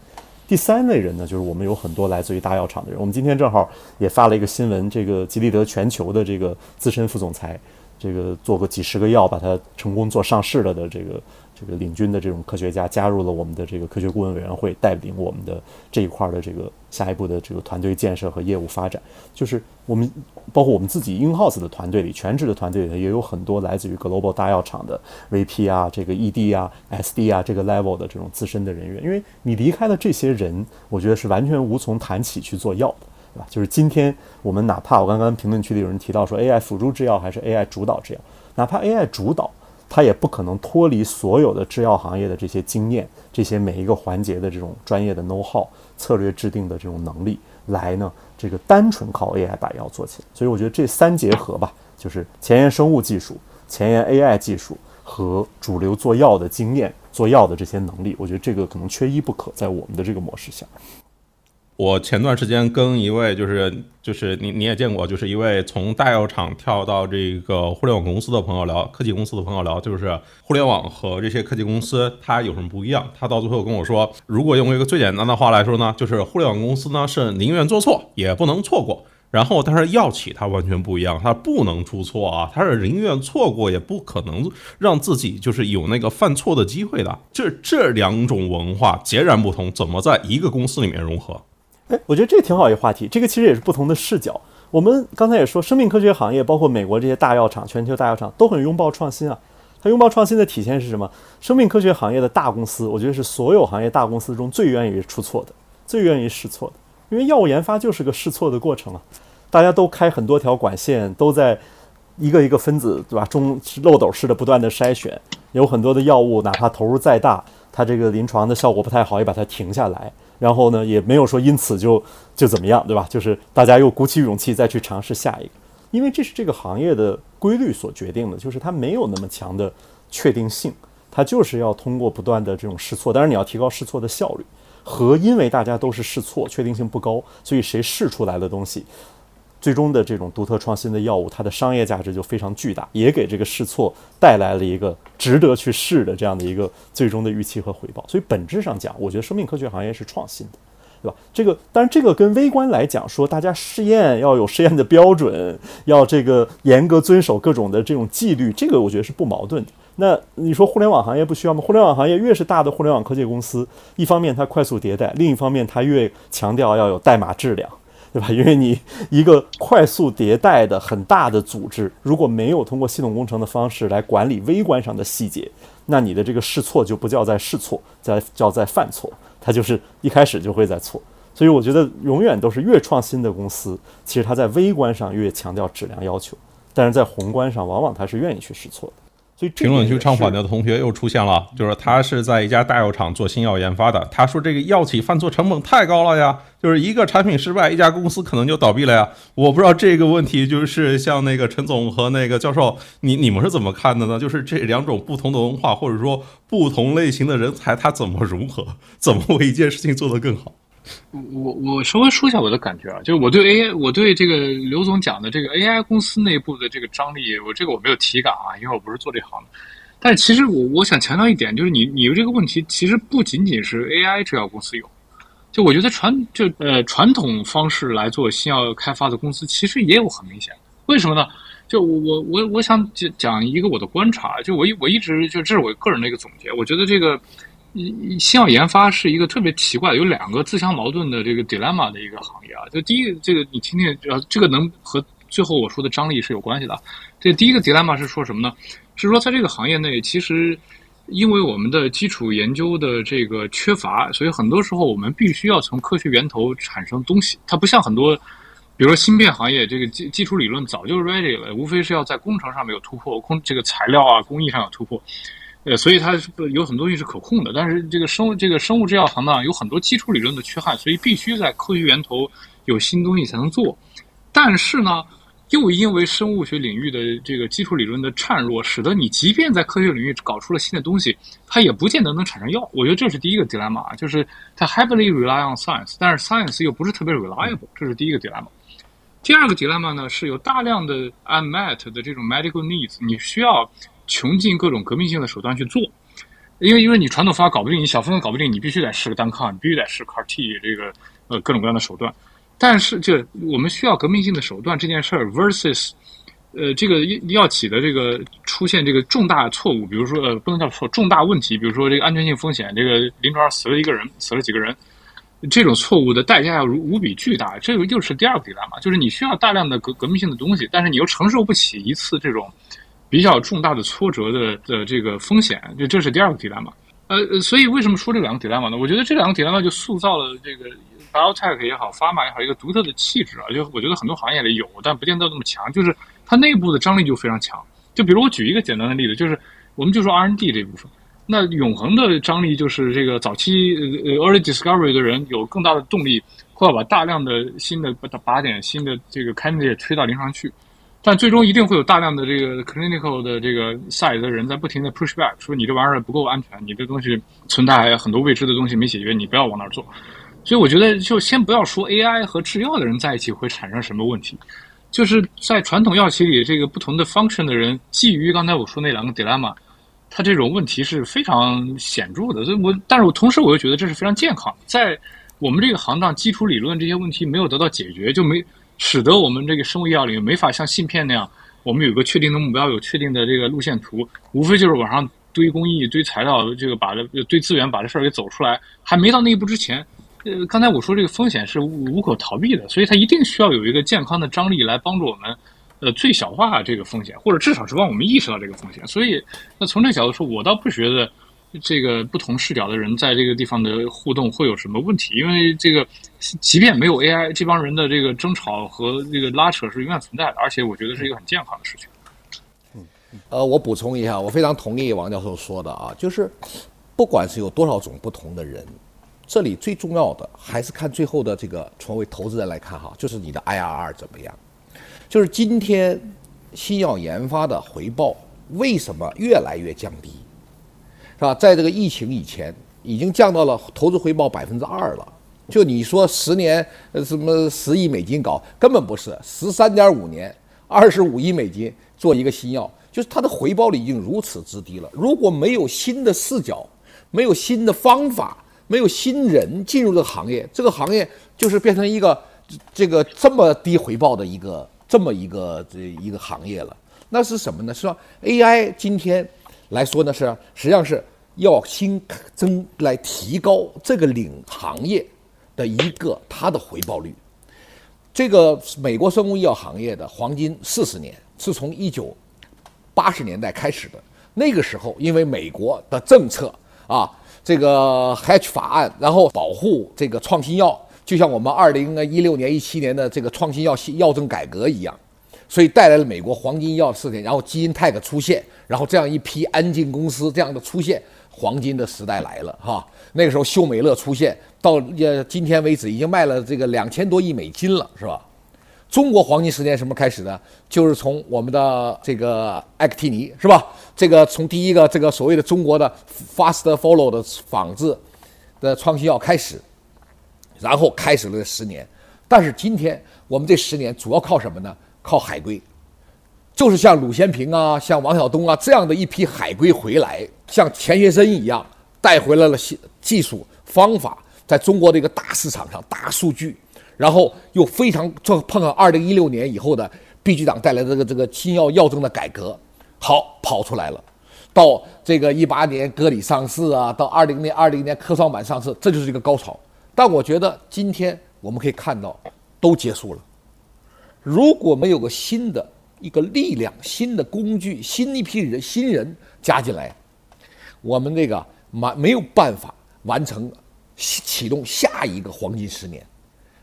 第三类人呢，就是我们有很多来自于大药厂的人。我们今天正好也发了一个新闻，这个吉利德全球的这个资深副总裁，这个做过几十个药，把它成功做上市了的这个。这个领军的这种科学家加入了我们的这个科学顾问委员会，带领我们的这一块的这个下一步的这个团队建设和业务发展。就是我们包括我们自己 in house 的团队里，全职的团队里也有很多来自于 global 大药厂的 VP 啊，这个 ED 啊、SD 啊这个 level 的这种资深的人员。因为你离开了这些人，我觉得是完全无从谈起去做药的，对吧？就是今天我们哪怕我刚刚评论区里有人提到说 AI 辅助制药还是 AI 主导制药，哪怕 AI 主导。它也不可能脱离所有的制药行业的这些经验，这些每一个环节的这种专业的 know how、策略制定的这种能力来呢，这个单纯靠 AI 把药做起来。所以我觉得这三结合吧，就是前沿生物技术、前沿 AI 技术和主流做药的经验、做药的这些能力，我觉得这个可能缺一不可，在我们的这个模式下。我前段时间跟一位就是就是你你也见过，就是一位从大药厂跳到这个互联网公司的朋友聊，科技公司的朋友聊，就是互联网和这些科技公司它有什么不一样？他到最后跟我说，如果用一个最简单的话来说呢，就是互联网公司呢是宁愿做错也不能错过，然后，但是药企它完全不一样，它不能出错啊，它是宁愿错过也不可能让自己就是有那个犯错的机会的。这这两种文化截然不同，怎么在一个公司里面融合？哎，<laughs> 我觉得这挺好一个话题，这个其实也是不同的视角。我们刚才也说，生命科学行业包括美国这些大药厂、全球大药厂都很拥抱创新啊。它拥抱创新的体现是什么？生命科学行业的大公司，我觉得是所有行业大公司中最愿意出错的，最愿意试错的。因为药物研发就是个试错的过程啊，大家都开很多条管线，都在一个一个分子，对吧？中漏斗式的不断的筛选，有很多的药物，哪怕投入再大，它这个临床的效果不太好，也把它停下来。然后呢，也没有说因此就就怎么样，对吧？就是大家又鼓起勇气再去尝试下一个，因为这是这个行业的规律所决定的，就是它没有那么强的确定性，它就是要通过不断的这种试错，当然你要提高试错的效率。和因为大家都是试错，确定性不高，所以谁试出来的东西，最终的这种独特创新的药物，它的商业价值就非常巨大，也给这个试错带来了一个值得去试的这样的一个最终的预期和回报。所以本质上讲，我觉得生命科学行业是创新的，对吧？这个当然这个跟微观来讲，说大家试验要有试验的标准，要这个严格遵守各种的这种纪律，这个我觉得是不矛盾的。那你说互联网行业不需要吗？互联网行业越是大的互联网科技公司，一方面它快速迭代，另一方面它越强调要有代码质量，对吧？因为你一个快速迭代的很大的组织，如果没有通过系统工程的方式来管理微观上的细节，那你的这个试错就不叫在试错，在叫在犯错，它就是一开始就会在错。所以我觉得永远都是越创新的公司，其实它在微观上越强调质量要求，但是在宏观上往往它是愿意去试错的。评论区唱反调的同学又出现了，就是他是在一家大药厂做新药研发的。他说这个药企犯错成本太高了呀，就是一个产品失败，一家公司可能就倒闭了呀。我不知道这个问题，就是像那个陈总和那个教授，你你们是怎么看的呢？就是这两种不同的文化，或者说不同类型的人才，他怎么融合，怎么为一件事情做得更好？我我稍微说一下我的感觉啊，就是我对 AI，我对这个刘总讲的这个 AI 公司内部的这个张力，我这个我没有体感啊，因为我不是做这行的。但其实我我想强调一点，就是你你这个问题其实不仅仅是 AI 制药公司有，就我觉得传就呃传统方式来做新药开发的公司其实也有很明显。为什么呢？就我我我想讲讲一个我的观察，就我一我一直就这是我个人的一个总结，我觉得这个。新药研发是一个特别奇怪，有两个自相矛盾的这个 dilemma 的一个行业啊。就第一个，这个你听听，呃，这个能和最后我说的张力是有关系的。这第一个 dilemma 是说什么呢？是说在这个行业内，其实因为我们的基础研究的这个缺乏，所以很多时候我们必须要从科学源头产生东西。它不像很多，比如说芯片行业，这个基基础理论早就 ready 了，无非是要在工程上面有突破，工这个材料啊工艺上有突破。呃，所以它是有很多东西是可控的，但是这个生物这个生物制药行当有很多基础理论的缺憾，所以必须在科学源头有新东西才能做。但是呢，又因为生物学领域的这个基础理论的孱弱，使得你即便在科学领域搞出了新的东西，它也不见得能产生药。我觉得这是第一个 dilemma，就是它 heavily rely on science，但是 science 又不是特别 reliable，这是第一个 dilemma。第二个 dilemma 呢，是有大量的 unmet 的这种 medical needs，你需要。穷尽各种革命性的手段去做，因为因为你传统方法搞不定，你小分子搞不定，你必须得试个单抗，你必须得试 CAR T 这个呃各种各样的手段。但是这我们需要革命性的手段这件事儿，versus 呃这个药企的这个出现这个重大错误，比如说呃不能叫错重大问题，比如说这个安全性风险，这个临床上死了一个人，死了几个人，这种错误的代价要如无比巨大。这个又是第二个 dilemma，就是你需要大量的革革命性的东西，但是你又承受不起一次这种。比较重大的挫折的的这个风险，就这是第二个 dilemma。呃，所以为什么说这两个替代码呢？我觉得这两个替代码就塑造了这个 biotech 也好，pharma 也好，一个独特的气质啊。就我觉得很多行业里有，但不见得那么强。就是它内部的张力就非常强。就比如我举一个简单的例子，就是我们就说 R&D 这部分，那永恒的张力就是这个早期呃 early discovery 的人有更大的动力，会要把大量的新的靶点、新的这个 candidate 推到临床去。但最终一定会有大量的这个 clinical 的这个 side 的人在不停的 push back，说你这玩意儿不够安全，你这东西存在很多未知的东西没解决，你不要往那儿做。所以我觉得就先不要说 AI 和制药的人在一起会产生什么问题，就是在传统药企里这个不同的 function 的人，基于刚才我说那两个 dilemma，它这种问题是非常显著的。所以我但是我同时我又觉得这是非常健康，在我们这个行当基础理论这些问题没有得到解决，就没。使得我们这个生物医药领域没法像芯片那样，我们有个确定的目标，有确定的这个路线图，无非就是往上堆工艺、堆材料，这个把这堆资源把这事儿给走出来。还没到那一步之前，呃，刚才我说这个风险是无无可逃避的，所以它一定需要有一个健康的张力来帮助我们，呃，最小化这个风险，或者至少是帮我们意识到这个风险。所以，那从这个角度说，我倒不觉得。这个不同视角的人在这个地方的互动会有什么问题？因为这个，即便没有 AI，这帮人的这个争吵和这个拉扯是永远存在的，而且我觉得是一个很健康的事情。嗯，呃，我补充一下，我非常同意王教授说的啊，就是不管是有多少种不同的人，这里最重要的还是看最后的这个，从为投资人来看哈，就是你的 IRR 怎么样？就是今天新药研发的回报为什么越来越降低？是吧？在这个疫情以前，已经降到了投资回报百分之二了。就你说十年，什么十亿美金搞，根本不是十三点五年，二十五亿美金做一个新药，就是它的回报率已经如此之低了。如果没有新的视角，没有新的方法，没有新人进入这个行业，这个行业就是变成一个这个这么低回报的一个这么一个这一个行业了。那是什么呢？是说 AI 今天来说呢，是实际上是。要新增来提高这个领行业的一个它的回报率。这个美国生物医药行业的黄金四十年是从一九八十年代开始的。那个时候，因为美国的政策啊，这个 Hatch 法案，然后保护这个创新药，就像我们二零一六年、一七年的这个创新药药政改革一样，所以带来了美国黄金药四年，然后基因泰克出现，然后这样一批安进公司这样的出现。黄金的时代来了哈，那个时候秀美乐出现，到呃今天为止已经卖了这个两千多亿美金了，是吧？中国黄金时代什么开始的？就是从我们的这个艾克替尼，是吧？这个从第一个这个所谓的中国的 fast follow 的仿制的创新药开始，然后开始了这十年。但是今天我们这十年主要靠什么呢？靠海归。就是像鲁先平啊，像王晓东啊这样的一批海归回来，像钱学森一样带回来了新技术方法，在中国的一个大市场上大数据，然后又非常碰碰上二零一六年以后的 B 局长带来的这个这个新药药证的改革，好跑出来了。到这个一八年歌里上市啊，到二零年二零年科创板上市，这就是一个高潮。但我觉得今天我们可以看到，都结束了。如果没有个新的。一个力量，新的工具，新一批人，新人加进来，我们这个满没有办法完成启动下一个黄金十年，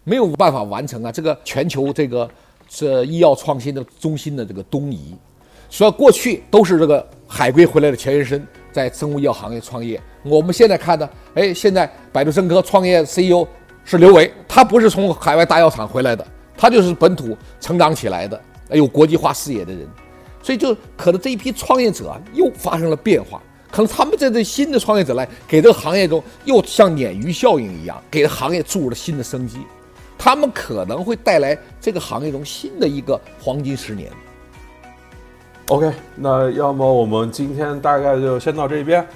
没有办法完成啊！这个全球这个这医药创新的中心的这个东移，所以过去都是这个海归回来的钱学森在生物医药行业创业。我们现在看呢，哎，现在百度生科创业 CEO 是刘维，他不是从海外大药厂回来的，他就是本土成长起来的。有国际化视野的人，所以就可能这一批创业者又发生了变化，可能他们这这新的创业者来给这个行业中又像鲶鱼效应一样，给行业注入了新的生机，他们可能会带来这个行业中新的一个黄金十年。OK，那要么我们今天大概就先到这边。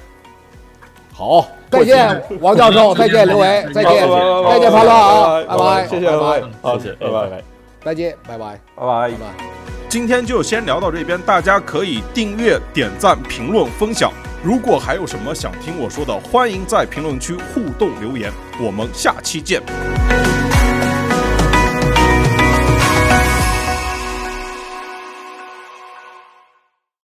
好，再见，王教授，<laughs> 再见，刘维，再见，再见，潘乐啊，拜拜，谢谢，拜拜，好，谢谢，拜拜。再见，拜拜，拜拜，拜拜。今天就先聊到这边，大家可以订阅、点赞、评论、分享。如果还有什么想听我说的，欢迎在评论区互动留言。我们下期见。